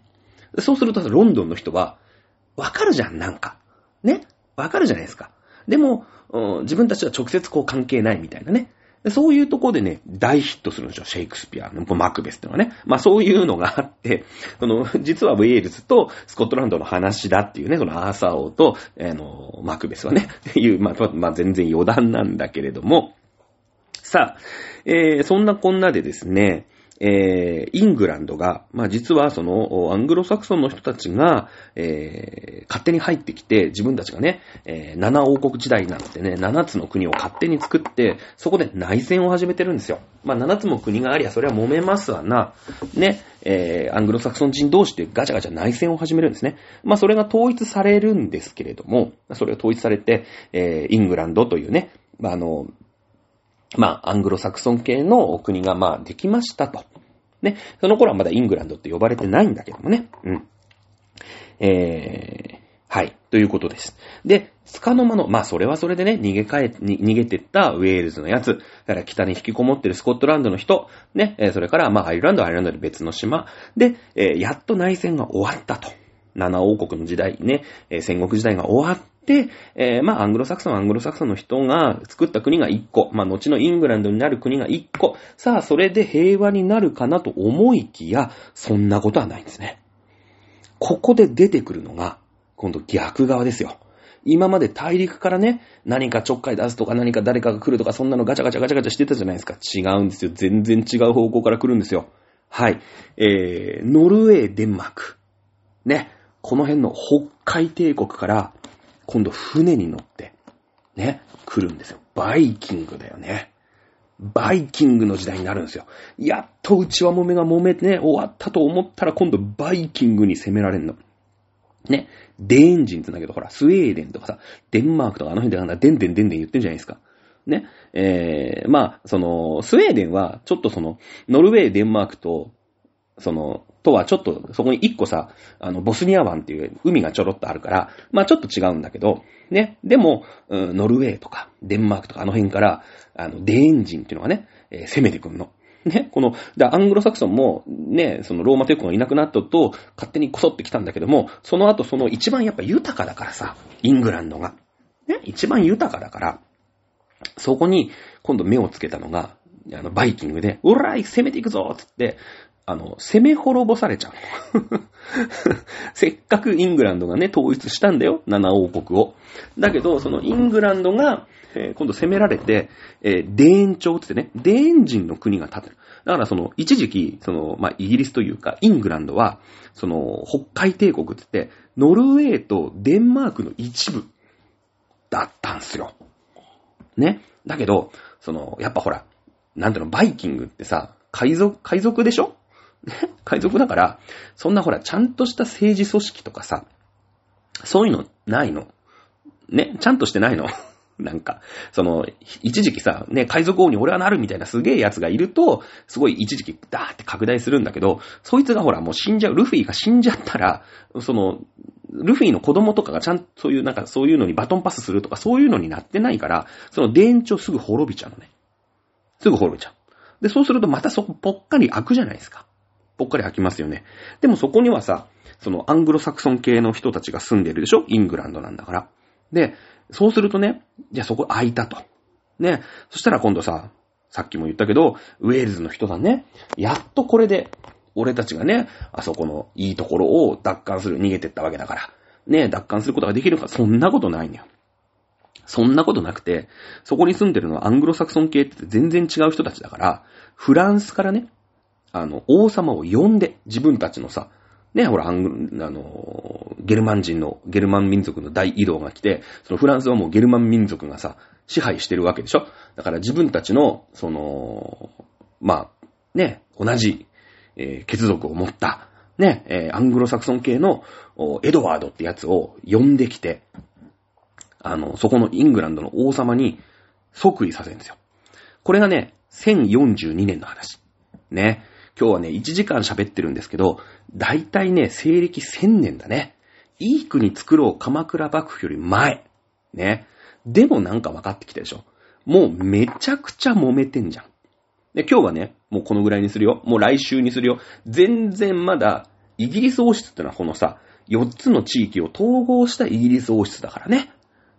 そうすると、ロンドンの人は、わかるじゃん、なんか。ね。わかるじゃないですか。でも、自分たちは直接こう関係ないみたいなね。そういうとこでね、大ヒットするんですよ、シェイクスピアのマクベスっていうのはね。まあそういうのがあって、その、実はウェールズとスコットランドの話だっていうね、そのアーサー王と、あの、マクベスはね、っていう、まあ、まあ全然余談なんだけれども、さあ、えー、そんなこんなでですね、えー、イングランドが、まあ実はその、アングロサクソンの人たちが、えー、勝手に入ってきて、自分たちがね、えー、7王国時代なんてね、7つの国を勝手に作って、そこで内戦を始めてるんですよ。まあ7つも国がありゃ、それは揉めますわな。ね、えー、アングロサクソン人同士でガチャガチャ内戦を始めるんですね。まあそれが統一されるんですけれども、それが統一されて、えー、イングランドというね、まああの、まあ、アングロサクソン系の国が、まあ、できましたと。ね。その頃はまだイングランドって呼ばれてないんだけどもね。うん。えー、はい。ということです。で、スカの間の、まあそれはそれでね、逃げ帰、逃げてったウェールズのやつ、だから北に引きこもってるスコットランドの人、ね、それからまあアイルランドはアイルランドで別の島、で、えー、やっと内戦が終わったと。七王国の時代ね、え、戦国時代が終わっで、えー、まあ、アングロサクソン、アングロサクソンの人が作った国が1個、まあ、後のイングランドになる国が1個、さあ、それで平和になるかなと思いきや、そんなことはないんですね。ここで出てくるのが、今度逆側ですよ。今まで大陸からね、何かちょっかい出すとか何か誰かが来るとかそんなのガチャガチャガチャガチャしてたじゃないですか。違うんですよ。全然違う方向から来るんですよ。はい。えー、ノルウェー、デンマーク。ね。この辺の北海帝国から今度船に乗って、ね、来るんですよ。バイキングだよね。バイキングの時代になるんですよ。やっと内輪もめが揉めてね、終わったと思ったら今度バイキングに攻められんの。ね。デンジンって言うんだけど、ほら、スウェーデンとかさ、デンマークとかあの辺でなんだ、デンデンデンデン言ってんじゃないですか。ね。えー、まあ、その、スウェーデンは、ちょっとその、ノルウェー、デンマークと、その、とはちょっと、そこに一個さ、あの、ボスニア湾っていう海がちょろっとあるから、まあちょっと違うんだけど、ね。でも、うん、ノルウェーとか、デンマークとかあの辺から、あの、デーン人っていうのがね、えー、攻めてくんの。ね、この、で、アングロサクソンも、ね、そのローマ帝国がいなくなったと、勝手にこそってきたんだけども、その後その一番やっぱ豊かだからさ、イングランドが。ね、一番豊かだから、そこに今度目をつけたのが、あの、バイキングで、うらい攻めていくぞつって、あの、攻め滅ぼされちゃう。せっかくイングランドがね、統一したんだよ、七王国を。だけど、そのイングランドが、えー、今度攻められて、えー、デーン朝ってね、デーン人の国が立てる。だからその、一時期、その、まあ、イギリスというか、イングランドは、その、北海帝国って言って、ノルウェーとデンマークの一部だったんすよ。ね。だけど、その、やっぱほら、なんていうの、バイキングってさ、海賊、海賊でしょ？ね海賊だから、そんなほら、ちゃんとした政治組織とかさ、そういうのないの。ね、ちゃんとしてないの。なんか、その、一時期さ、ね、海賊王に俺はなるみたいなすげえ奴がいると、すごい一時期ダーって拡大するんだけど、そいつがほらもう死んじゃう、ルフィが死んじゃったら、その、ルフィの子供とかがちゃんとそういうなんかそういうのにバトンパスするとかそういうのになってないから、その電池すぐ滅びちゃうのね。すぐ滅びちゃう。で、そうするとまたそこぽっかり開くじゃないですか。ぽっかり開きますよね。でもそこにはさ、そのアングロサクソン系の人たちが住んでるでしょ？イングランドなんだから。で、そうするとね、じゃあそこ開いたと。ね。そしたら今度さ、さっきも言ったけど、ウェールズの人だね。やっとこれで、俺たちがね、あそこのいいところを奪還する、逃げてったわけだから。ね、奪還することができるか、そんなことないんだよ。そんなことなくて、そこに住んでるのはアングロサクソン系って全然違う人たちだから、フランスからね、あの、王様を呼んで、自分たちのさ、ね、ほら、あの、ゲルマン人の、ゲルマン民族の大移動が来て、そのフランスはもうゲルマン民族がさ、支配してるわけでしょ？だから自分たちの、その、まあ、ね、同じ、えー、血族を持った、ね、えー、アングロサクソン系のエドワードってやつを呼んできて、あの、そこのイングランドの王様に即位させるんですよ。これがね、1042年の話。ね。今日はね、1時間喋ってるんですけど、だいたいね、西暦1000年だね。いい国作ろう鎌倉幕府より前。ね。でもなんか分かってきたでしょ。もうめちゃくちゃ揉めてんじゃん。で、今日はね、もうこのぐらいにするよ。もう来週にするよ。全然まだ、イギリス王室ってのはこのさ、4つの地域を統合したイギリス王室だからね。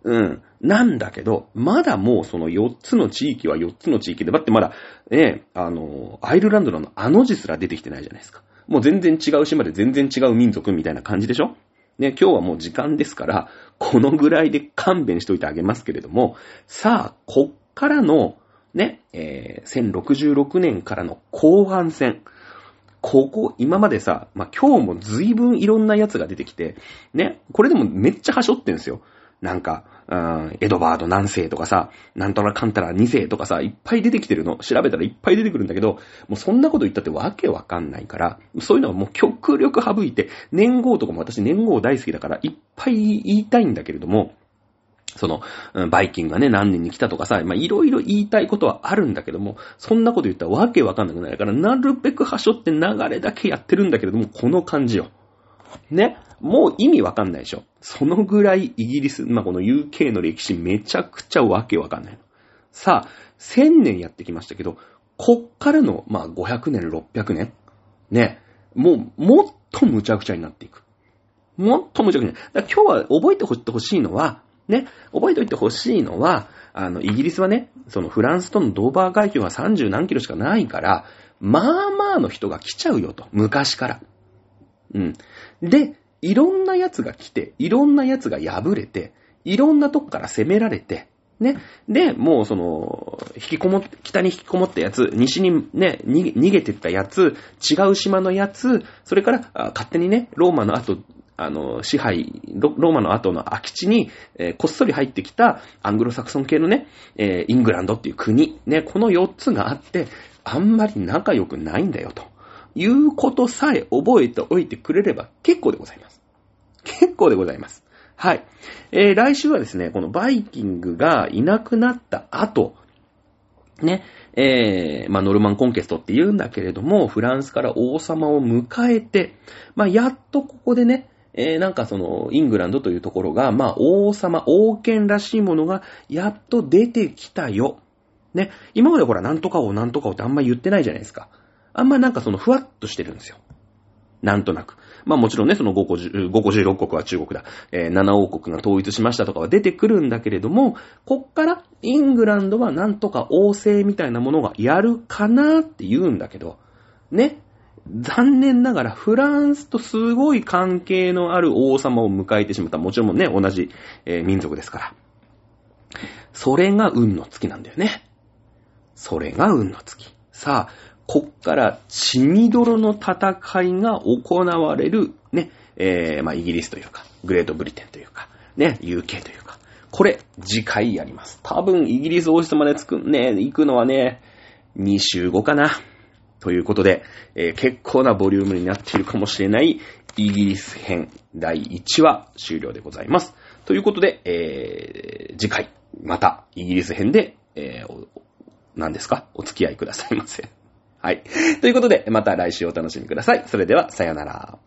うん。なんだけど、まだもうその4つの地域は4つの地域で、だってまだ、ね、あの、アイルランドのあの字すら出てきてないじゃないですか。もう全然違う島で全然違う民族みたいな感じでしょ？ね、今日はもう時間ですから、このぐらいで勘弁しといてあげますけれども、さあ、こっからの、ね、えー、1066年からの後半戦。ここ、今までさ、まあ、今日も随分いろんなやつが出てきて、ね、これでもめっちゃはしょってんすよ。なんか、うん、エドバード何世とかさ、なんとらかんたら2世とかさ、いっぱい出てきてるの。調べたらいっぱい出てくるんだけど、もうそんなこと言ったってわけわかんないから、そういうのはもう極力省いて、年号とかも私年号大好きだから、いっぱい言いたいんだけれども、その、バイキンがね、何年に来たとかさ、ま、いろいろ言いたいことはあるんだけども、そんなこと言ったらわけわかんなくなるから、なるべく端折って流れだけやってるんだけれども、この感じよ。ね。もう意味わかんないでしょ。そのぐらいイギリス、まあ、この UK の歴史めちゃくちゃわけわかんない。さあ、1000年やってきましたけど、こっからの、まあ、500年、600年ね。もう、もっと無茶苦茶になっていく。もっと無茶苦茶に。だ今日は覚えてほしいのは、ね、覚えておいてほしいのは、あの、イギリスはね、そのフランスとのドーバー海峡が30何キロしかないから、まあまあの人が来ちゃうよと。昔から。うん。で、いろんな奴が来て、いろんな奴が敗れて、いろんなとこから攻められて、ね。で、もうその、引きこもっ、北に引きこもったやつ、西にね、逃げてったやつ、違う島のやつ、それから、勝手にね、ローマの後、あの、支配、ローマの後の空き地に、えー、こっそり入ってきたアングロサクソン系のね、えー、イングランドっていう国、ね、この4つがあって、あんまり仲良くないんだよと。いうことさえ覚えておいてくれれば結構でございます。結構でございます。はい。えー、来週はですね、このバイキングがいなくなった後、ね、えー、まあ、ノルマンコンケストって言うんだけれども、フランスから王様を迎えて、まあ、やっとここでね、えー、なんかその、イングランドというところが、まあ、王様、王権らしいものが、やっと出てきたよ。ね、今までほら、なんとか王、なんとか王ってあんま言ってないじゃないですか。あんまなんかそのふわっとしてるんですよ。なんとなく。まあもちろんね、その5個、5個16国は中国だ。えー、7王国が統一しましたとかは出てくるんだけれども、こっからイングランドはなんとか王政みたいなものがやるかなって言うんだけど、ね。残念ながらフランスとすごい関係のある王様を迎えてしまった。もちろんね、同じ、えー、民族ですから。それが運の月なんだよね。それが運の月。さあ、こっから血みどろの戦いが行われる、ね、えー、まあ、イギリスというか、グレートブリテンというか、ね、UK というか、これ、次回やります。多分、イギリス王室までつく、ね、行くのはね、2週後かな。ということで、えー、結構なボリュームになっているかもしれないイギリス編第1話終了でございます。ということで、えー、次回、またイギリス編で、えー、何ですか？お付き合いくださいませ。はい。ということで、また来週お楽しみください。それでは、さよなら。